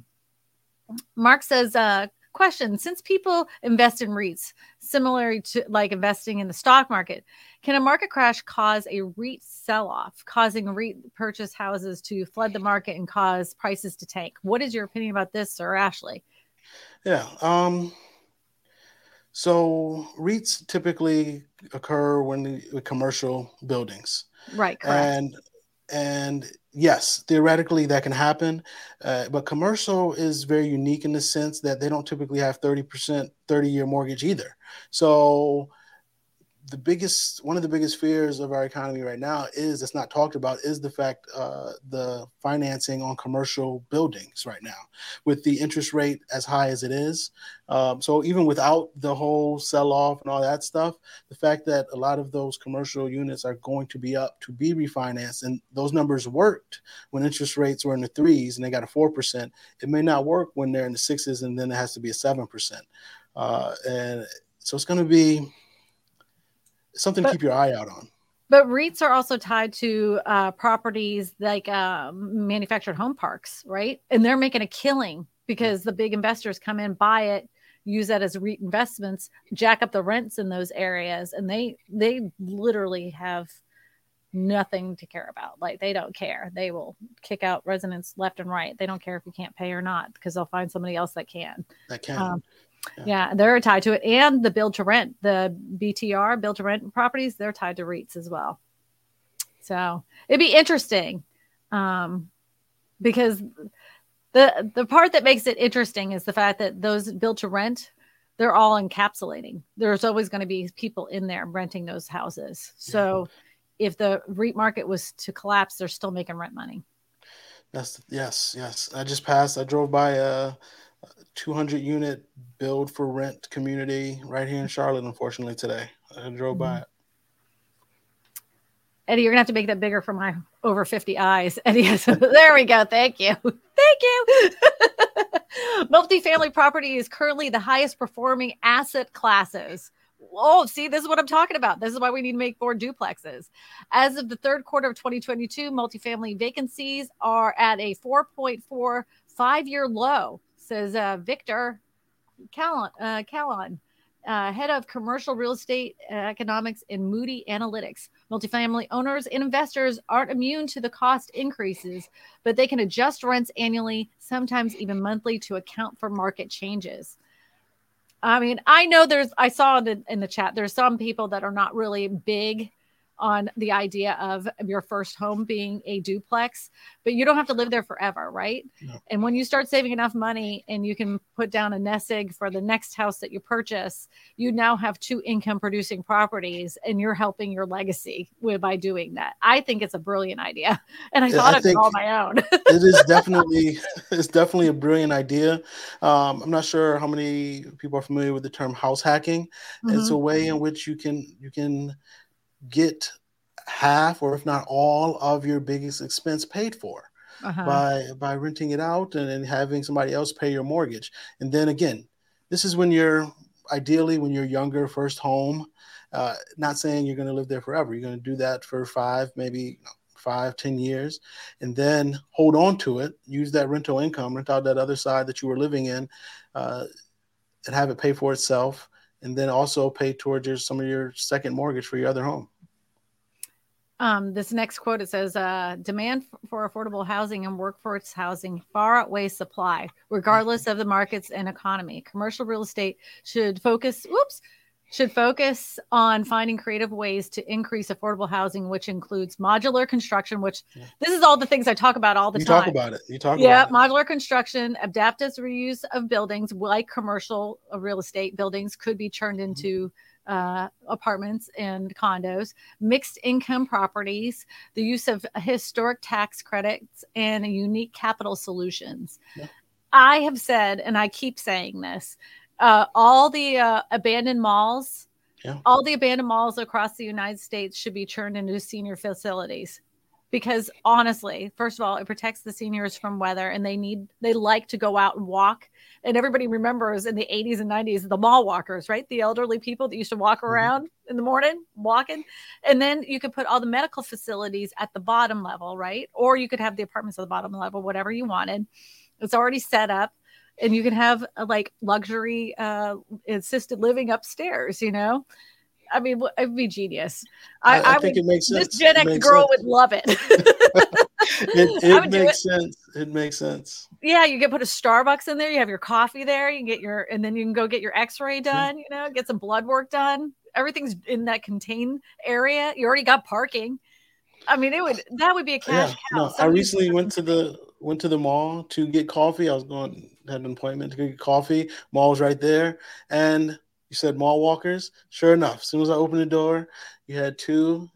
A: Mark says, uh, question since people invest in REITs, similar to like investing in the stock market, can a market crash cause a REIT sell off, causing REIT purchase houses to flood the market and cause prices to tank? What is your opinion about this, Sir Ashley?
B: Yeah. Um, so REITs typically occur when the commercial buildings.
A: Right. Correct.
B: And and yes, theoretically that can happen, uh, but commercial is very unique in the sense that they don't typically have 30%, 30 year mortgage either. So the biggest one of the biggest fears of our economy right now is that's not talked about is the fact uh, the financing on commercial buildings right now with the interest rate as high as it is. Um, so even without the whole sell off and all that stuff the fact that a lot of those commercial units are going to be up to be refinanced and those numbers worked when interest rates were in the threes and they got a 4% it may not work when they're in the sixes and then it has to be a 7% uh, and so it's going to be something but, to keep your eye out on.
A: But REITs are also tied to uh, properties like uh, manufactured home parks, right? And they're making a killing because the big investors come in, buy it, use that as REIT investments, jack up the rents in those areas, and they they literally have nothing to care about. Like they don't care. They will kick out residents left and right. They don't care if you can't pay or not because they'll find somebody else that can.
B: That can. Um,
A: yeah. yeah. they're tied to it, and the build to rent, the BTR build to rent properties, they're tied to REITs as well. So it'd be interesting, um, because the the part that makes it interesting is the fact that those build to rent, they're all encapsulating. There's always going to be people in there renting those houses. So yeah. if the REIT market was to collapse, they're still making rent money.
B: That's yes, yes. I just passed. I drove by a 200 unit build for rent community right here in Charlotte, unfortunately, today. I drove mm-hmm. by it.
A: Eddie, you're gonna have to make that bigger for my over 50 eyes. Eddie, there we go. Thank you. Thank you. Multifamily property is currently the highest performing asset classes. Oh, see, this is what I'm talking about. This is why we need to make more duplexes. As of the third quarter of 2022, multifamily vacancies are at a 4.4 five year low says uh, Victor Callan, uh, uh, head of commercial real estate economics in Moody Analytics. Multifamily owners and investors aren't immune to the cost increases, but they can adjust rents annually, sometimes even monthly, to account for market changes. I mean, I know there's, I saw in the, in the chat, there's some people that are not really big on the idea of your first home being a duplex, but you don't have to live there forever, right? No. And when you start saving enough money and you can put down a nest egg for the next house that you purchase, you now have two income producing properties and you're helping your legacy with, by doing that. I think it's a brilliant idea. And I thought I of it on my own.
B: it is definitely it's definitely a brilliant idea. Um, I'm not sure how many people are familiar with the term house hacking. Mm-hmm. It's a way in which you can you can get half or if not all of your biggest expense paid for uh-huh. by by renting it out and, and having somebody else pay your mortgage and then again this is when you're ideally when you're younger, first home. Uh, not saying you're going to live there forever. You're going to do that for five, maybe five, ten years, and then hold on to it. Use that rental income, rent out that other side that you were living in, uh, and have it pay for itself, and then also pay towards your, some of your second mortgage for your other home.
A: Um, this next quote it says, uh, "Demand for affordable housing and workforce housing far outweighs supply, regardless of the markets and economy. Commercial real estate should focus. Whoops." Should focus on finding creative ways to increase affordable housing, which includes modular construction. Which yeah. this is all the things I talk about all the
B: you
A: time.
B: You talk about it. You talk
A: yeah, modular construction, adaptive reuse of buildings, like commercial real estate buildings, could be turned mm-hmm. Uh, apartments and condos, mixed income properties, the use of historic tax credits, and unique capital solutions. Yeah. I have said, and I keep saying this uh, all the uh, abandoned malls, yeah. all the abandoned malls across the United States should be turned into senior facilities because honestly, first of all, it protects the seniors from weather and they need they like to go out and walk. And everybody remembers in the 80s and 90s the mall walkers, right? The elderly people that used to walk mm-hmm. around mm-hmm. in the morning walking. And then you could put all the medical facilities at the bottom level, right? Or you could have the apartments at the bottom level, whatever you wanted. It's already set up and you can have a, like luxury uh assisted living upstairs, you know? I mean, it'd be genius.
B: I, I, I think would, it makes sense.
A: This Gen X girl sense. would love it.
B: it, it makes it. sense. It makes sense.
A: Yeah, you can put a Starbucks in there. You have your coffee there. You get your, and then you can go get your X-ray done. You know, get some blood work done. Everything's in that contained area. You already got parking. I mean, it would that would be a cash
B: yeah, No, I recently went to the went to the mall to get coffee. I was going had an appointment to get coffee. Mall's right there, and you said mall walkers. Sure enough, as soon as I opened the door, you had two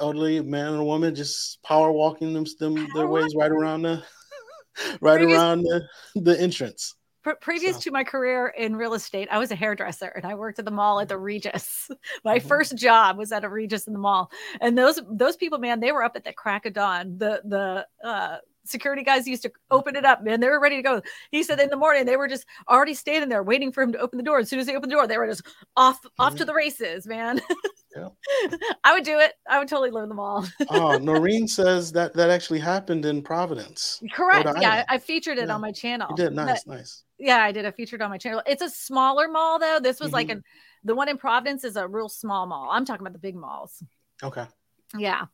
B: elderly man and a woman just power walking them, them their ways right around the right previous, around the, the entrance.
A: previous so. to my career in real estate, I was a hairdresser and I worked at the mall at the Regis. my mm-hmm. first job was at a Regis in the mall, and those those people, man, they were up at the crack of dawn. The the uh, security guys used to open it up, man. They were ready to go. He said in the morning they were just already standing there waiting for him to open the door. As soon as he opened the door, they were just off off to mm-hmm. the races, man. Yeah. I would do it. I would totally live in the mall.
B: oh, Noreen says that that actually happened in Providence.
A: Correct. Yeah, I, I featured it yeah. on my channel.
B: You did nice, but, nice.
A: Yeah, I did. I featured on my channel. It's a smaller mall though. This was mm-hmm. like an the one in Providence is a real small mall. I'm talking about the big malls.
B: Okay.
A: Yeah.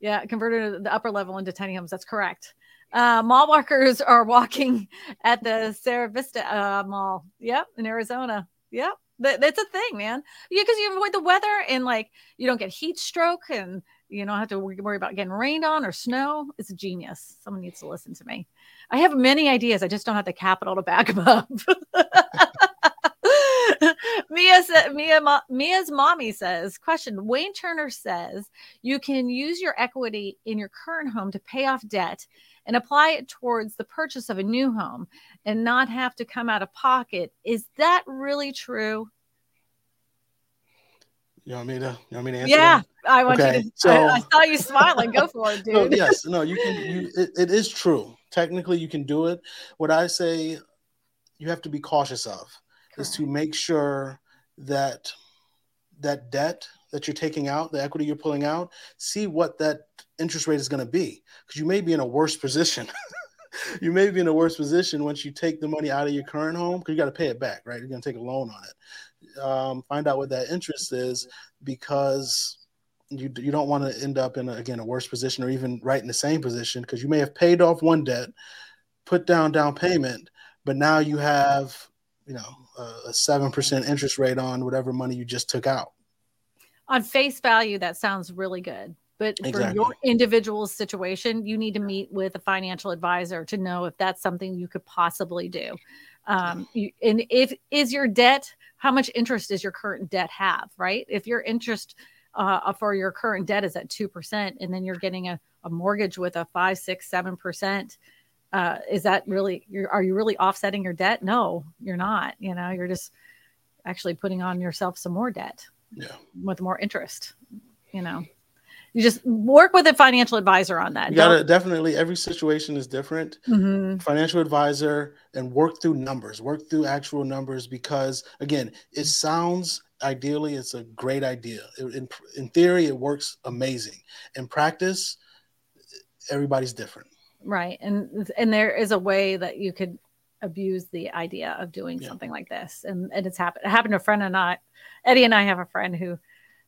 A: Yeah, converted the upper level into tiny homes. That's correct. Uh, mall walkers are walking at the Sierra Vista uh, Mall. Yep, in Arizona. Yep, that, that's a thing, man. Yeah, because you avoid the weather and like you don't get heat stroke and you don't have to worry about getting rained on or snow. It's a genius. Someone needs to listen to me. I have many ideas. I just don't have the capital to back them up. Mia Mia, Mia's mommy says, question Wayne Turner says you can use your equity in your current home to pay off debt and apply it towards the purchase of a new home and not have to come out of pocket. Is that really true?
B: You want me to? You want me to answer?
A: Yeah, that? I want okay. you to. So, I, I, saw you smiling. Go for it, dude.
B: no, yes, no, you can. You, it, it is true. Technically, you can do it. What I say, you have to be cautious of, Correct. is to make sure that that debt that you're taking out, the equity you're pulling out, see what that interest rate is going to be because you may be in a worse position. you may be in a worse position once you take the money out of your current home because you got to pay it back, right? You're going to take a loan on it. Um, find out what that interest is because you you don't want to end up in a, again a worse position or even right in the same position because you may have paid off one debt, put down down payment, but now you have you know a seven percent interest rate on whatever money you just took out
A: on face value, that sounds really good. But exactly. for your individual situation, you need to meet with a financial advisor to know if that's something you could possibly do. Um, you, and if is your debt, how much interest does your current debt have? Right? If your interest uh, for your current debt is at two percent, and then you're getting a, a mortgage with a five, six, seven percent, uh, is that really? are you really offsetting your debt? No, you're not. You know, you're just actually putting on yourself some more debt
B: yeah
A: with more interest you know you just work with a financial advisor on that.
B: You gotta Don't... definitely every situation is different. Mm-hmm. Financial advisor and work through numbers, work through actual numbers because again, it sounds ideally it's a great idea. In, in theory, it works amazing. In practice, everybody's different.
A: Right, and and there is a way that you could abuse the idea of doing yeah. something like this, and and it's happened. It happened to a friend and I. Eddie and I have a friend who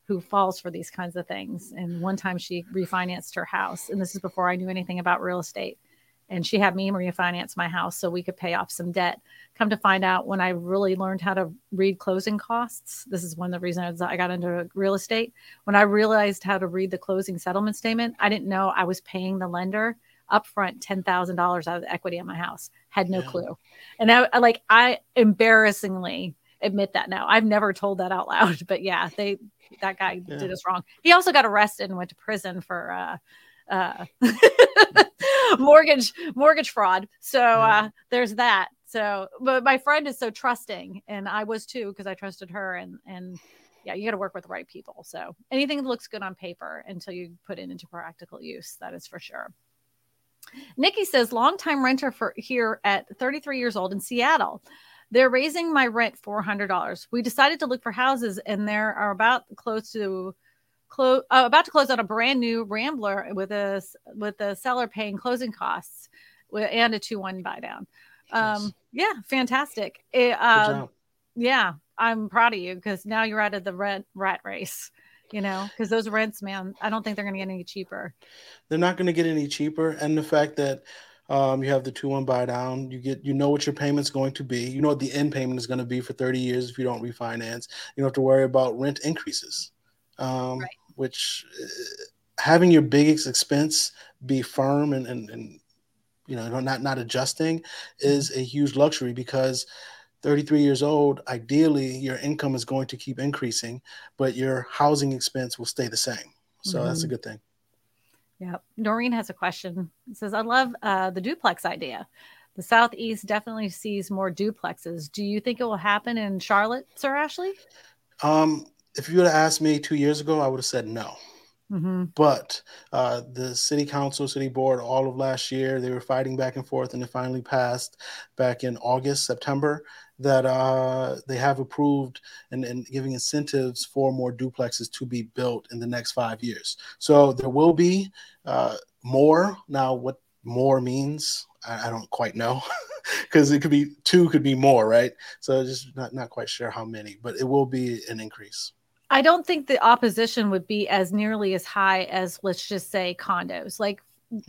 A: who falls for these kinds of things. And one time she refinanced her house, and this is before I knew anything about real estate. And she had me refinance my house so we could pay off some debt. Come to find out, when I really learned how to read closing costs, this is one of the reasons I got into real estate. When I realized how to read the closing settlement statement, I didn't know I was paying the lender upfront ten thousand dollars out of the equity on my house. Had no yeah. clue, and I like I embarrassingly admit that now. I've never told that out loud, but yeah, they that guy yeah. did us wrong. He also got arrested and went to prison for uh, uh, mortgage mortgage fraud. So uh, there's that. So, but my friend is so trusting, and I was too because I trusted her. And and yeah, you got to work with the right people. So anything that looks good on paper until you put it into practical use, that is for sure. Nikki says, longtime renter for here at 33 years old in Seattle. They're raising my rent $400. We decided to look for houses, and there are about close to close uh, about to close on a brand new Rambler with a with the seller paying closing costs and a two one buy down. Um, yes. Yeah, fantastic. It, um, yeah, I'm proud of you because now you're out of the rent rat race. You know, because those rents, man, I don't think they're going to get any cheaper.
B: They're not going to get any cheaper, and the fact that um, you have the two one buy down. You get you know what your payment's going to be. You know what the end payment is going to be for 30 years if you don't refinance. You don't have to worry about rent increases, um, right. which uh, having your biggest expense be firm and, and, and you know not not adjusting is a huge luxury because 33 years old ideally your income is going to keep increasing but your housing expense will stay the same so mm-hmm. that's a mm-hmm. good thing
A: yeah. Noreen has a question. It says, I love uh, the duplex idea. The Southeast definitely sees more duplexes. Do you think it will happen in Charlotte, Sir Ashley?
B: Um, if you would have asked me two years ago, I would have said no. Mm-hmm. But uh, the city council, city board, all of last year, they were fighting back and forth, and it finally passed back in August, September that uh, they have approved and, and giving incentives for more duplexes to be built in the next five years. So there will be uh, more. Now, what more means, I, I don't quite know because it could be two, could be more, right? So just not, not quite sure how many, but it will be an increase.
A: I don't think the opposition would be as nearly as high as let's just say condos. Like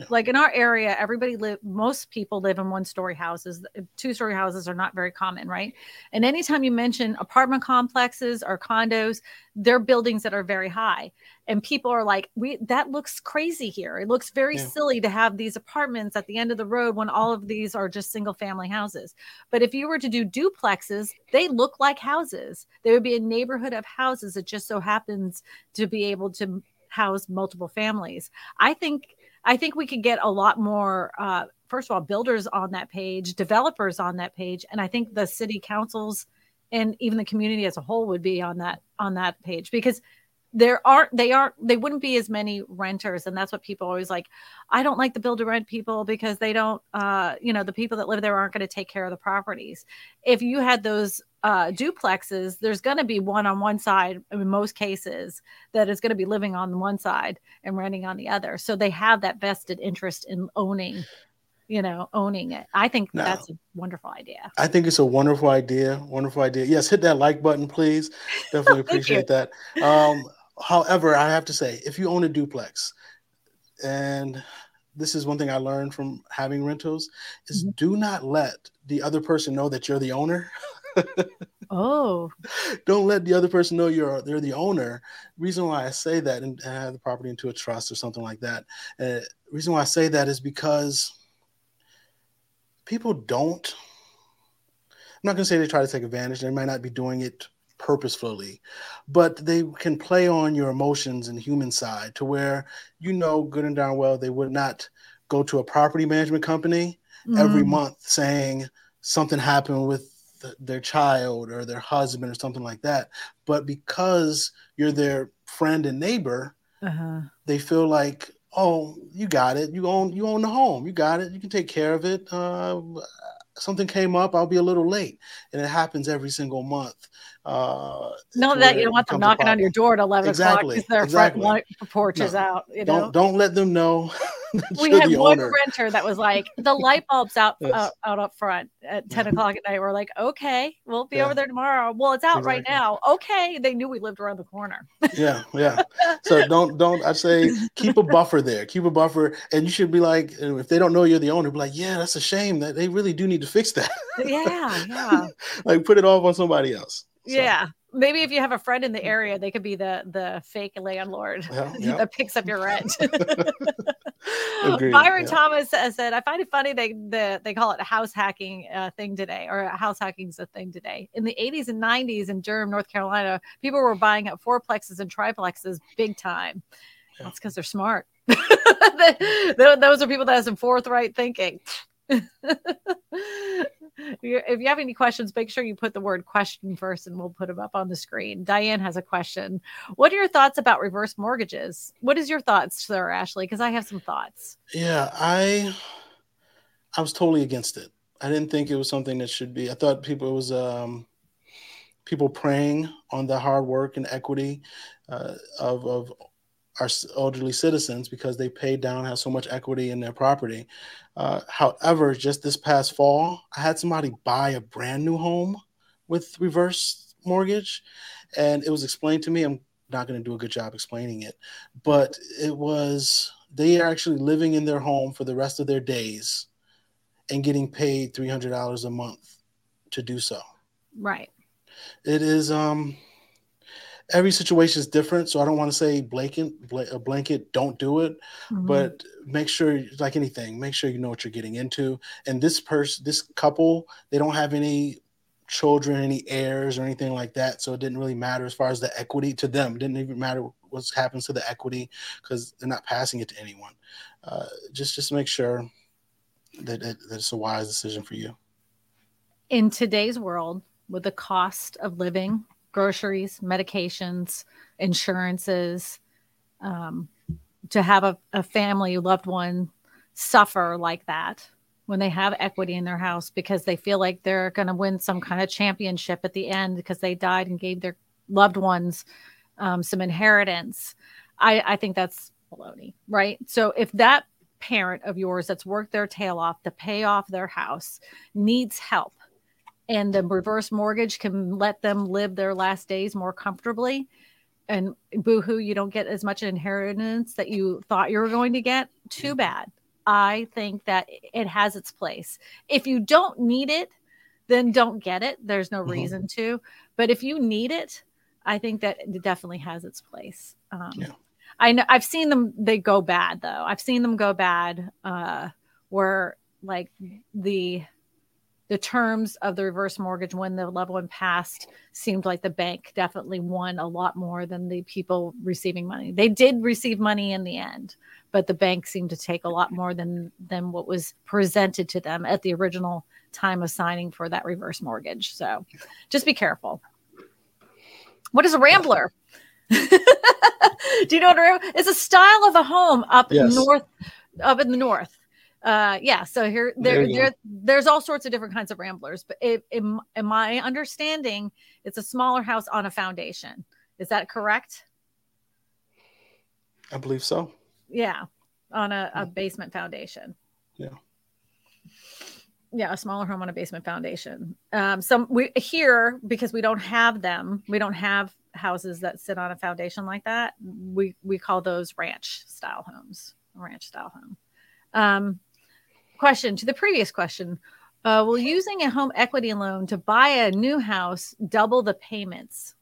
A: like in our area everybody live most people live in one story houses. Two story houses are not very common right? And anytime you mention apartment complexes or condos they're buildings that are very high. And people are like we that looks crazy here. It looks very yeah. silly to have these apartments at the end of the road when all of these are just single family houses. But if you were to do duplexes they look like houses. They would be a neighborhood of houses that just so happens to be able to house multiple families. I think I think we could get a lot more. Uh, first of all, builders on that page, developers on that page, and I think the city councils and even the community as a whole would be on that on that page because there aren't they aren't they wouldn't be as many renters and that's what people always like i don't like the build to rent people because they don't uh you know the people that live there aren't going to take care of the properties if you had those uh duplexes there's going to be one on one side in most cases that is going to be living on one side and renting on the other so they have that vested interest in owning you know, owning it. I think that's a wonderful idea.
B: I think it's a wonderful idea. Wonderful idea. Yes, hit that like button, please. Definitely appreciate that. Um, However, I have to say, if you own a duplex, and this is one thing I learned from having rentals, is mm-hmm. do not let the other person know that you're the owner.
A: oh,
B: don't let the other person know you're they're the owner. Reason why I say that and have the property into a trust or something like that. Uh, reason why I say that is because people don't. I'm not going to say they try to take advantage. They might not be doing it purposefully, but they can play on your emotions and human side to where you know good and darn well they would not go to a property management company mm. every month saying something happened with their child or their husband or something like that. But because you're their friend and neighbor, uh-huh. they feel like, oh, you got it. You own you own the home. You got it. You can take care of it. Uh, something came up, I'll be a little late, and it happens every single month.
A: Uh, no, that you don't want them knocking on your door at eleven exactly, o'clock because their exactly. front porch no, is out. You
B: know? don't don't let them know.
A: we had one owner. renter that was like the light bulbs out yes. uh, out up front at ten o'clock at night. We're like, okay, we'll be yeah. over there tomorrow. Well, it's out exactly. right now. Okay, they knew we lived around the corner.
B: yeah, yeah. So don't don't I say keep a buffer there. Keep a buffer, and you should be like, if they don't know you're the owner, be like, yeah, that's a shame that they really do need to fix that.
A: yeah, yeah.
B: like put it off on somebody else.
A: So. Yeah. Maybe if you have a friend in the area, they could be the the fake landlord yeah, yeah. that picks up your rent. Byron yeah. Thomas said, "I find it funny they the, they call it a house hacking uh, thing today, or house hacking is a thing today. In the 80s and 90s in Durham, North Carolina, people were buying up fourplexes and triplexes big time. That's because they're smart. Those are people that have some forthright thinking." if you have any questions, make sure you put the word question first and we'll put them up on the screen. Diane has a question. What are your thoughts about reverse mortgages? What is your thoughts, Sir Ashley? Because I have some thoughts.
B: Yeah, I I was totally against it. I didn't think it was something that should be. I thought people it was um people preying on the hard work and equity uh, of of our elderly citizens because they paid down, have so much equity in their property. Uh, however, just this past fall, I had somebody buy a brand new home with reverse mortgage, and it was explained to me. I'm not going to do a good job explaining it, but it was they are actually living in their home for the rest of their days and getting paid $300 a month to do so.
A: Right.
B: It is um every situation is different so i don't want to say blanket a blanket don't do it mm-hmm. but make sure like anything make sure you know what you're getting into. And this person this couple they don't have any children any heirs or anything like that so it didn't really matter as far as the equity to them. It didn't even matter what happens to the equity because they're not passing it to anyone. Uh, just just make sure that, that it's a wise decision for you.
A: In today's world with the cost of living groceries, medications, insurances, um, to have a, a family, loved one suffer like that when they have equity in their house because they feel like they're going to win some kind of championship at the end because they died and gave their loved ones um, some inheritance. I, I think that's baloney, right? So if that parent of yours that's worked their tail off to pay off their house needs help and the reverse mortgage can let them live their last days more comfortably. And boohoo you don't get as much inheritance that you thought you were going to get. Too mm. bad. I think that it has its place. If you don't need it then don't get it. There's no mm-hmm. reason to. But if you need it i think that it definitely has its place. Um, yeah. i know i've seen them they go bad though. I've seen them go bad uh, where like the the terms of the reverse mortgage when the level one passed seemed like the bank definitely won a lot more than the people receiving money. They did receive money in the end, but the bank seemed to take a lot more than than what was presented to them at the original time of signing for that reverse mortgage. So just be careful. What is a rambler? Do you know what a rambler? It's a style of a home up yes. north up in the north uh yeah so here there, there there's all sorts of different kinds of ramblers but it, in, in my understanding it's a smaller house on a foundation. Is that correct?
B: I believe so.
A: Yeah on a, a basement foundation.
B: Yeah.
A: Yeah a smaller home on a basement foundation. Um some we here because we don't have them we don't have houses that sit on a foundation like that we we call those ranch style homes ranch style home. Um question to the previous question uh, will using a home equity loan to buy a new house double the payments?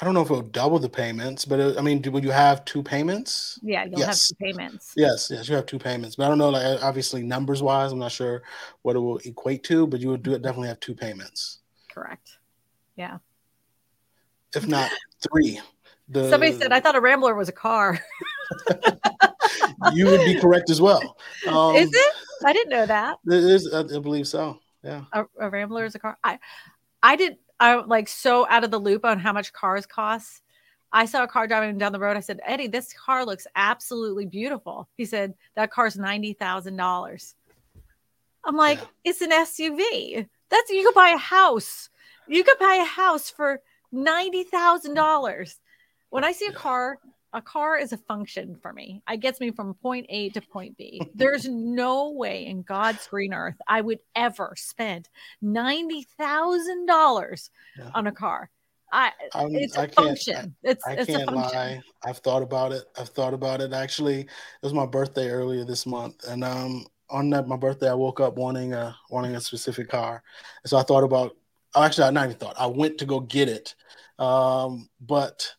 B: I don't know if it'll double the payments but it, i mean do, will you have two payments?
A: Yeah you'll yes. have two payments.
B: Yes yes you have two payments but i don't know like obviously numbers wise i'm not sure what it will equate to but you would do it definitely have two payments.
A: Correct. Yeah.
B: If not three
A: the, somebody said i thought a rambler was a car
B: you would be correct as well.
A: Um, is it? I didn't know that.
B: It is. I believe so. Yeah.
A: A, a Rambler is a car. I, I did. I'm like so out of the loop on how much cars cost. I saw a car driving down the road. I said, Eddie, this car looks absolutely beautiful. He said, that car's $90,000. I'm like, yeah. it's an SUV. That's you could buy a house. You could buy a house for $90,000. When I see a car, a car is a function for me. It gets me from point A to point B. There's no way in God's green earth I would ever spend $90,000 on a car. I I'm, it's a I function. It's
B: I
A: it's
B: can't a function. lie. I've thought about it. I've thought about it. Actually, it was my birthday earlier this month, and um, on that my birthday, I woke up wanting a wanting a specific car, and so I thought about. Actually, I not even thought. I went to go get it, um, but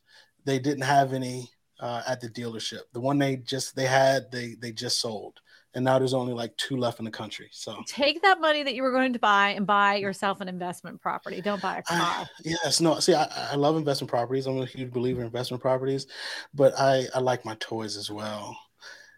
B: they didn't have any uh, at the dealership. The one they just they had they they just sold and now there's only like two left in the country. So
A: take that money that you were going to buy and buy yourself an investment property. Don't buy a car. I,
B: yes, no. See, I, I love investment properties. I'm a huge believer in investment properties, but I I like my toys as well.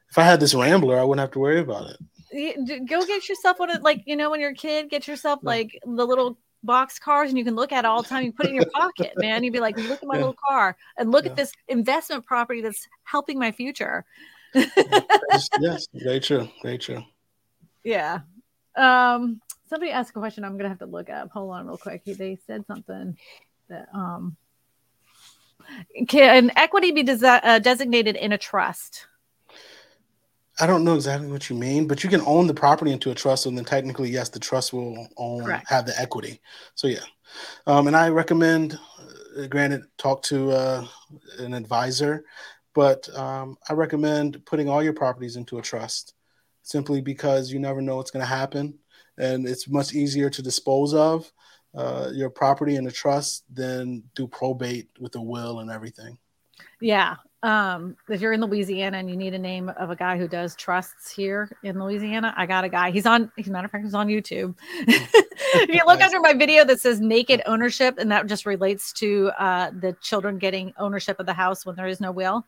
B: If I had this Rambler, I wouldn't have to worry about
A: it. Go get yourself one of like you know when you're a kid, get yourself like the little box cars and you can look at it all the time. You put it in your pocket, man. You'd be like, look at my yeah. little car and look yeah. at this investment property that's helping my future
B: yes, very true. Very true.
A: Yeah. Um, somebody asked a question I'm gonna have to look up. Hold on real quick. They said something that um can equity be desi- uh, designated in a trust?
B: I don't know exactly what you mean, but you can own the property into a trust, and then technically, yes, the trust will own Correct. have the equity. So yeah, um, and I recommend, uh, granted, talk to uh, an advisor but um, I recommend putting all your properties into a trust simply because you never know what's going to happen. And it's much easier to dispose of uh, your property in a trust than do probate with a will and everything.
A: Yeah. Um, if you're in Louisiana and you need a name of a guy who does trusts here in Louisiana, I got a guy. He's on, as a matter of fact, he's on YouTube. if you look under my video that says naked ownership, and that just relates to uh, the children getting ownership of the house when there is no will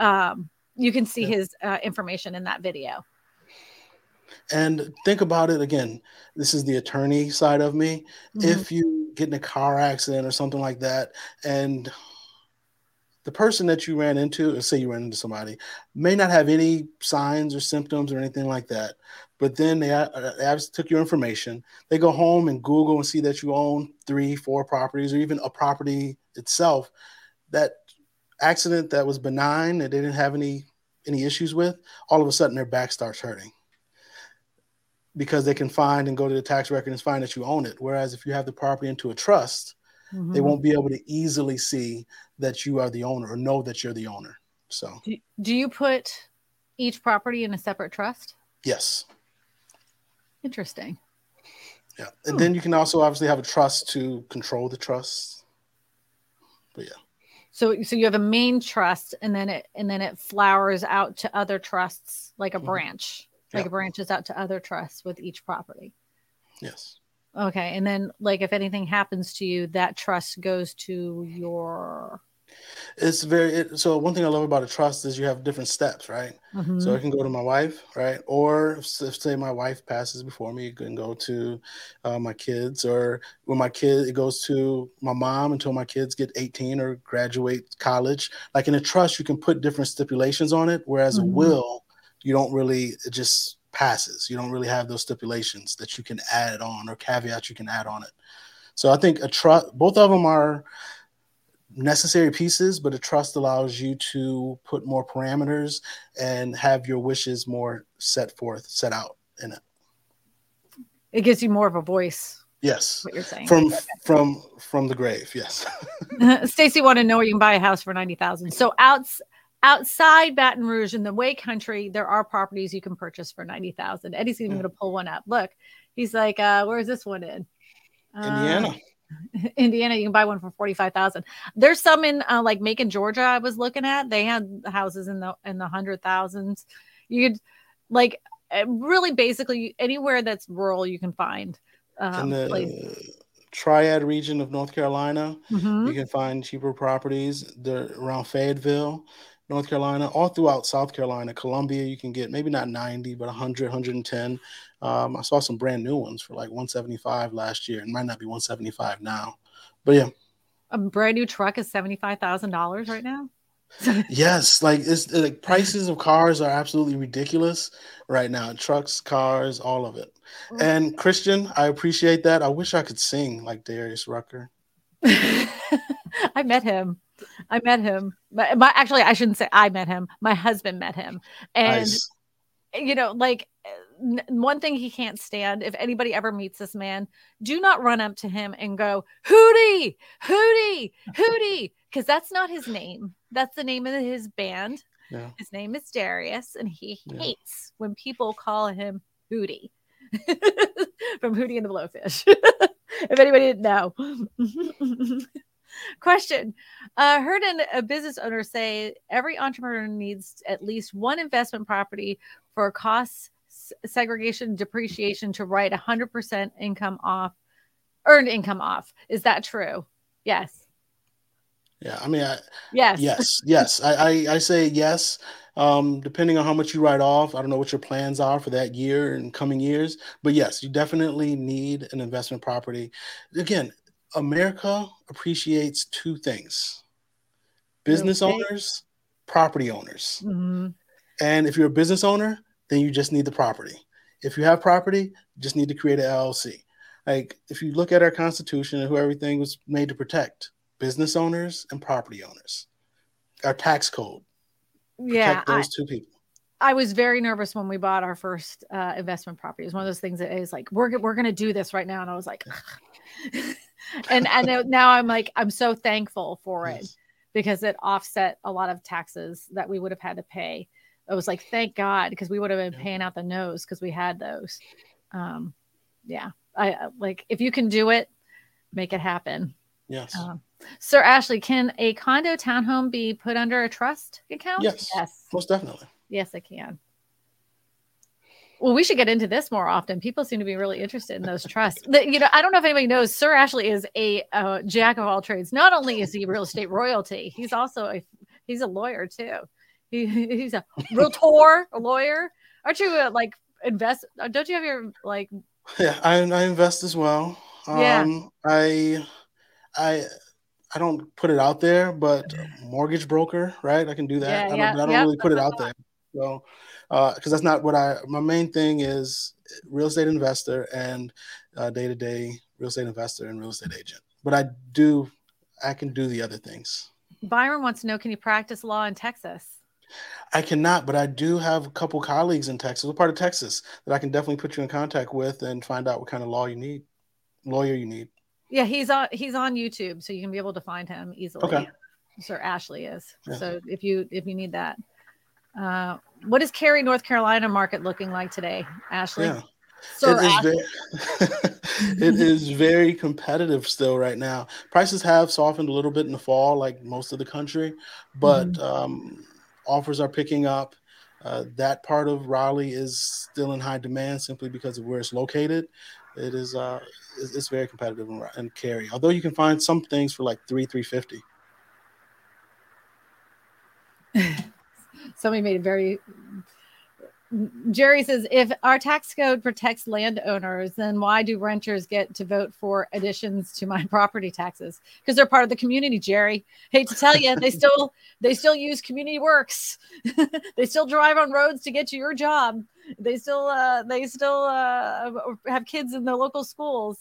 A: um, you can see yeah. his uh, information in that video.
B: And think about it again. This is the attorney side of me. Mm-hmm. If you get in a car accident or something like that, and the person that you ran into, or say you ran into somebody, may not have any signs or symptoms or anything like that. But then they, uh, they took your information. They go home and Google and see that you own three, four properties, or even a property itself. That accident that was benign that they didn't have any any issues with, all of a sudden their back starts hurting because they can find and go to the tax record and find that you own it. Whereas if you have the property into a trust, mm-hmm. they won't be able to easily see that you are the owner or know that you're the owner. So,
A: do, do you put each property in a separate trust?
B: Yes.
A: Interesting.
B: Yeah. And then you can also obviously have a trust to control the trust. But yeah.
A: So so you have a main trust and then it and then it flowers out to other trusts like a mm-hmm. branch. Like it branches out to other trusts with each property.
B: Yes.
A: Okay. And then like if anything happens to you, that trust goes to your
B: it's very it, so one thing i love about a trust is you have different steps right? Mm-hmm. so I can go to my wife right? Or if, say my wife passes before me it can go to uh, my kids or when my kid it goes to my mom until my kids get 18 or graduate college. Like in a trust you can put different stipulations on it whereas mm-hmm. a will you don't really it just passes. You don't really have those stipulations that you can add on or caveats you can add on it. So i think a trust both of them are necessary pieces, but a trust allows you to put more parameters and have your wishes more set forth, set out in it.
A: It gives you more of a voice.
B: Yes.
A: What you're saying.
B: From okay. from from the grave, yes.
A: Stacy wanted to know where you can buy a house for 90,000. So outs outside Baton Rouge in the Way country, there are properties you can purchase for 90,000. Eddie's even mm. going to pull one up. Look. He's like, uh, where's this one in?
B: Indiana. Uh,
A: Indiana, you can buy one for forty five thousand. There's some in uh, like Macon, Georgia. I was looking at. They had houses in the in the hundred thousands. You could like eh, really basically anywhere that's rural you can find.
B: Um, in the Triad region of North Carolina, mm-hmm. you can find cheaper properties. They're around Fayetteville. North Carolina, all throughout South Carolina, Columbia, you can get maybe not 90, but 100, 110. Um, I saw some brand new ones for like 175 last year. It might not be 175 now, but yeah.
A: A brand new truck is seventy five thousand dollars right now.
B: yes, like it's like prices of cars are absolutely ridiculous right now. Trucks, cars, all of it. Mm. And Christian, I appreciate that. I wish I could sing like Darius Rucker.
A: I met him. I met him. My, my, actually, I shouldn't say I met him. My husband met him, and nice. you know, like one thing he can't stand if anybody ever meets this man, do not run up to him and go, Hootie, Hootie, Hootie, because that's not his name. That's the name of his band. Yeah. His name is Darius, and he yeah. hates when people call him Hootie from Hootie and the Blowfish. if anybody didn't know. Question. Uh, heard an, a business owner say every entrepreneur needs at least one investment property for costs segregation depreciation to write 100% income off earned income off. Is that true? Yes.
B: Yeah i mean I,
A: yes.
B: yes yes. I, I, I say yes. Um depending on how much you write off i don't know what your plans are for that year and coming years but yes you definitely need an investment property. Again america appreciates two things business okay. owners property owners mm-hmm. and if you're a business owner then you just need the property. If you have property, you just need to create an LLC. Like if you look at our constitution and who everything was made to protect, business owners and property owners. Our tax code.
A: Yeah,
B: those I, two people.
A: I was very nervous when we bought our first uh, investment property. It was one of those things that is like we're we're gonna do this right now, and I was like, and and now I'm like I'm so thankful for it yes. because it offset a lot of taxes that we would have had to pay. It was like thank god because we would have been paying out the nose because we had those. Um yeah i like if you can do it make it happen.
B: Yes. Um,
A: sir ashley can a condo townhome be put under a trust account?
B: Yes. Yes. Most definitely.
A: Yes it can well, we should get into this more often. People seem to be really interested in those trusts. You know, I don't know if anybody knows. Sir Ashley is a uh, jack of all trades. Not only is he real estate royalty, he's also a he's a lawyer too. He, he's a realtor, a lawyer. Aren't you uh, like invest? Don't you have your like?
B: Yeah, I, I invest as well.
A: Yeah.
B: Um, I I I don't put it out there, but mortgage broker, right? I can do that. Yeah, I don't, yeah, I don't really put it out there. So, because uh, that's not what I. My main thing is real estate investor and day to day real estate investor and real estate agent. But I do, I can do the other things.
A: Byron wants to know: Can you practice law in Texas?
B: I cannot, but I do have a couple colleagues in Texas, a part of Texas, that I can definitely put you in contact with and find out what kind of law you need, lawyer you need.
A: Yeah, he's on he's on YouTube, so you can be able to find him easily. Okay. Sir Ashley is. Yeah. So if you if you need that. Uh, what is Cary, North Carolina market looking like today, Ashley? Yeah.
B: Sir it, Ashley. Is very, it is very competitive still right now. Prices have softened a little bit in the fall, like most of the country, but mm-hmm. um, offers are picking up. Uh, that part of Raleigh is still in high demand simply because of where it's located. It is uh, it's, very competitive in, in Cary. Although you can find some things for like three three fifty.
A: Somebody made a very Jerry says, if our tax code protects landowners, then why do renters get to vote for additions to my property taxes? Because they're part of the community, Jerry. Hate to tell you, they still they still use community works. they still drive on roads to get to your job. They still uh, they still uh, have kids in the local schools.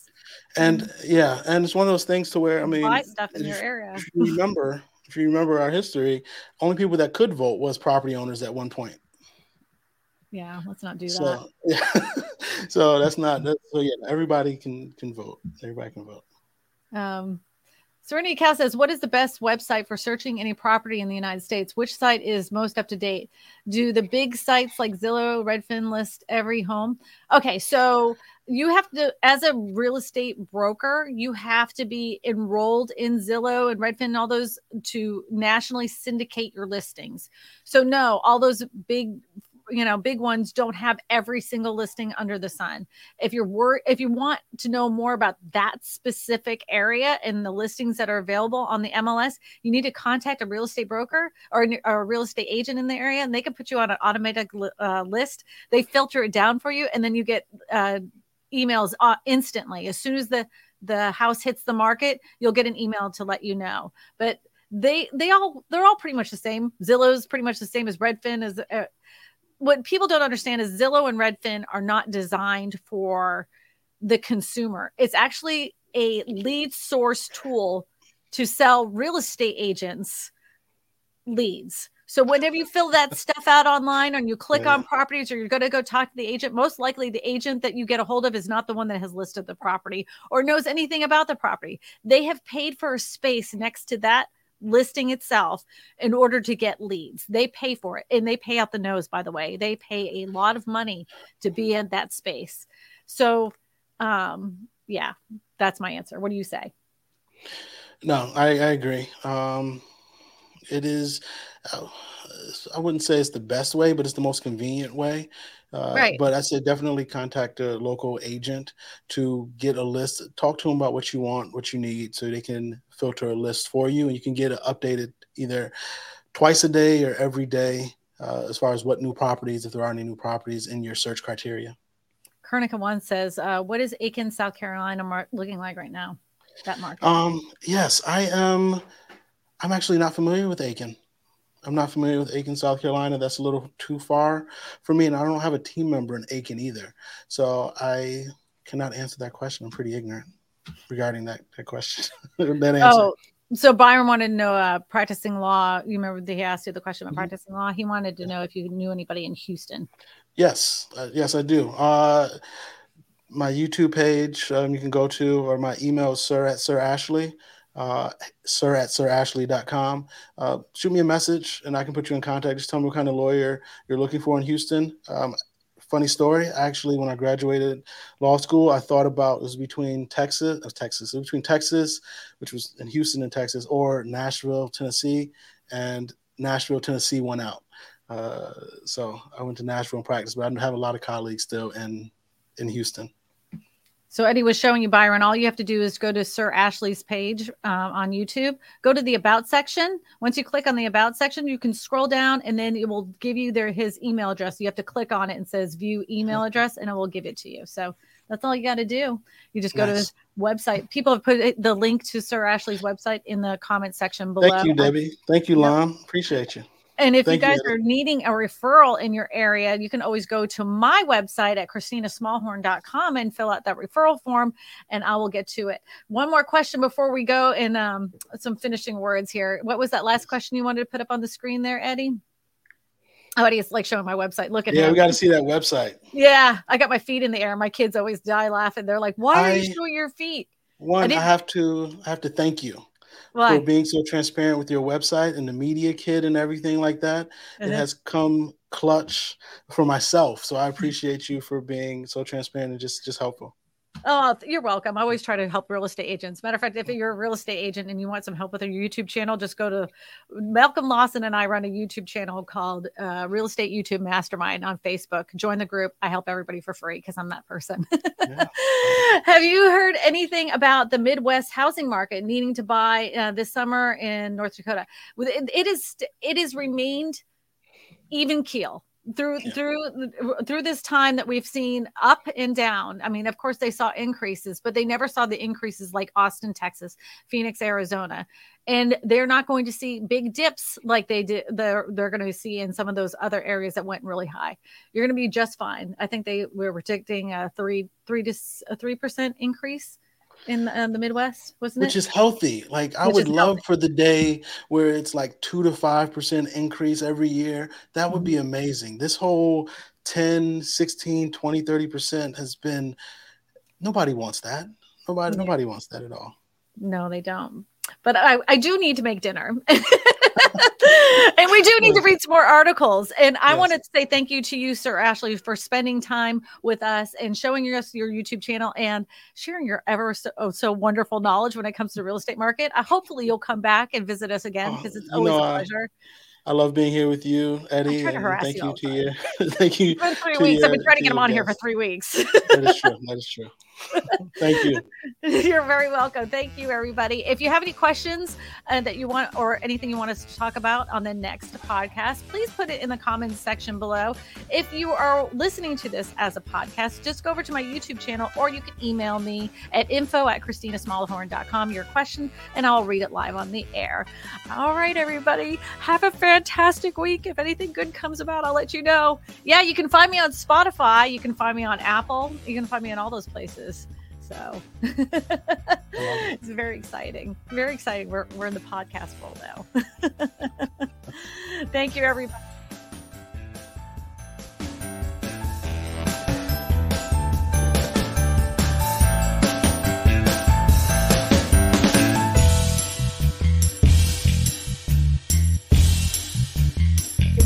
B: And yeah, and it's one of those things to where I mean,
A: buy stuff in your area.
B: Remember, if you remember our history, only people that could vote was property owners at one point
A: yeah let's not do so, that
B: yeah. so that's not that, so yeah everybody can can vote everybody can vote
A: um Serenity Cow says, What is the best website for searching any property in the United States? Which site is most up to date? Do the big sites like Zillow, Redfin list every home? Okay, so you have to, as a real estate broker, you have to be enrolled in Zillow and Redfin and all those to nationally syndicate your listings. So, no, all those big you know big ones don't have every single listing under the sun if you're wor- if you want to know more about that specific area and the listings that are available on the mls you need to contact a real estate broker or, or a real estate agent in the area and they can put you on an automatic uh, list they filter it down for you and then you get uh, emails uh, instantly as soon as the the house hits the market, you'll get an email to let you know. But they they all they're all pretty much the same. Zillow's pretty much the same as Redfin. As uh, what people don't understand is Zillow and Redfin are not designed for the consumer. It's actually a lead source tool to sell real estate agents leads. So whenever you fill that stuff out online and you click yeah. on properties or you're going to go talk to the agent, most likely the agent that you get a hold of is not the one that has listed the property or knows anything about the property. They have paid for a space next to that listing itself in order to get leads. They pay for it and they pay out the nose, by the way. They pay a lot of money to be in that space. So, um, yeah, that's my answer. What do you say?
B: No, I, I agree. Um, it is I wouldn't say it's the best way, but it's the most convenient way. Uh, right. But I said definitely contact a local agent to get a list. Talk to them about what you want, what you need, so they can filter a list for you, and you can get it updated either twice a day or every day uh, as far as what new properties, if there are any new properties in your search criteria.
A: Kernica One says, uh, "What is Aiken, South Carolina, mar- looking like right now? That market."
B: Um, yes, I am. I'm actually not familiar with Aiken. I'm not familiar with Aiken, South Carolina. That's a little too far for me, and I don't have a team member in Aiken either. So I cannot answer that question. I'm pretty ignorant regarding that, that question. that answer. Oh,
A: so Byron wanted to know uh, practicing law. You remember he asked you the question about mm-hmm. practicing law. He wanted to know if you knew anybody in Houston.
B: Yes, uh, yes, I do. Uh, my YouTube page um, you can go to, or my email is sir at sir Ashley uh, sir at sirashley.com. Uh, shoot me a message and I can put you in contact. Just tell me what kind of lawyer you're looking for in Houston. Um, funny story. Actually, when I graduated law school, I thought about it was between Texas, uh, Texas, it was between Texas, which was in Houston and Texas, or Nashville, Tennessee, and Nashville, Tennessee went out. Uh, so I went to Nashville and practiced, but I have a lot of colleagues still in in Houston.
A: So Eddie was showing you Byron. All you have to do is go to Sir Ashley's page um, on YouTube. Go to the About section. Once you click on the About section, you can scroll down, and then it will give you their his email address. You have to click on it and says View Email Address, and it will give it to you. So that's all you got to do. You just go nice. to his website. People have put the link to Sir Ashley's website in the comment section below.
B: Thank you, Debbie. Thank you, Lon. Appreciate you.
A: And if Thank you guys you. are needing a referral in your area, you can always go to my website at christinasmallhorn.com and fill out that referral form, and I will get to it. One more question before we go, and um, some finishing words here. What was that last question you wanted to put up on the screen there, Eddie? Oh, Eddie's like showing my website. Look at it.
B: yeah, him. we got to see that website.
A: Yeah, I got my feet in the air. My kids always die laughing. They're like, "Why are I, you showing your feet?"
B: One, I, I have to I have to thank you why? for being so transparent with your website and the media kit and everything like that. Mm-hmm. It has come clutch for myself. So I appreciate you for being so transparent and just just helpful.
A: Oh, you're welcome. I always try to help real estate agents. Matter of fact, if you're a real estate agent and you want some help with your YouTube channel, just go to Malcolm Lawson and I run a YouTube channel called uh, Real Estate YouTube Mastermind on Facebook. Join the group. I help everybody for free because I'm that person. Yeah. Have you heard anything about the Midwest housing market needing to buy uh, this summer in North Dakota? It, it is it is remained even keel through yeah. through through this time that we've seen up and down i mean of course they saw increases but they never saw the increases like austin texas phoenix arizona. And they're not going to see big dips like they did they're, they're going to see in some of those other areas that went really high. You're going to be just fine. I think they were predicting a three three to a three percent increase in the, the Midwest, wasn't
B: Which
A: it?
B: Which is healthy. Like I Which would love healthy. for the day where it's like two to five percent increase every year. That would mm-hmm. be amazing. This whole 10, 16, 20, 30 percent has been nobody wants that. Nobody, yeah. nobody wants that at all.
A: No, they don't. But I, I do need to make dinner. and we do need to read some more articles. And I yes. wanted to say thank you to you, Sir Ashley, for spending time with us and showing us your YouTube channel and sharing your ever so, oh, so wonderful knowledge when it comes to the real estate market. Hopefully, you'll come back and visit us again because oh, it's always know, a pleasure.
B: I, I love being here with you, Eddie.
A: To
B: thank
A: you,
B: you to you. thank you.
A: For three weeks. I've been trying to get him on here for three weeks.
B: that is true. That is true. Thank you.
A: You're very welcome. Thank you, everybody. If you have any questions uh, that you want or anything you want us to talk about on the next podcast, please put it in the comments section below. If you are listening to this as a podcast, just go over to my YouTube channel or you can email me at info at christinasmallhorn.com your question and I'll read it live on the air. All right, everybody. Have a fantastic week. If anything good comes about, I'll let you know. Yeah, you can find me on Spotify. You can find me on Apple. You can find me in all those places. So it's very exciting. Very exciting. We're, we're in the podcast world now. Thank you, everybody.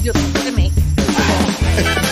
A: Just to me.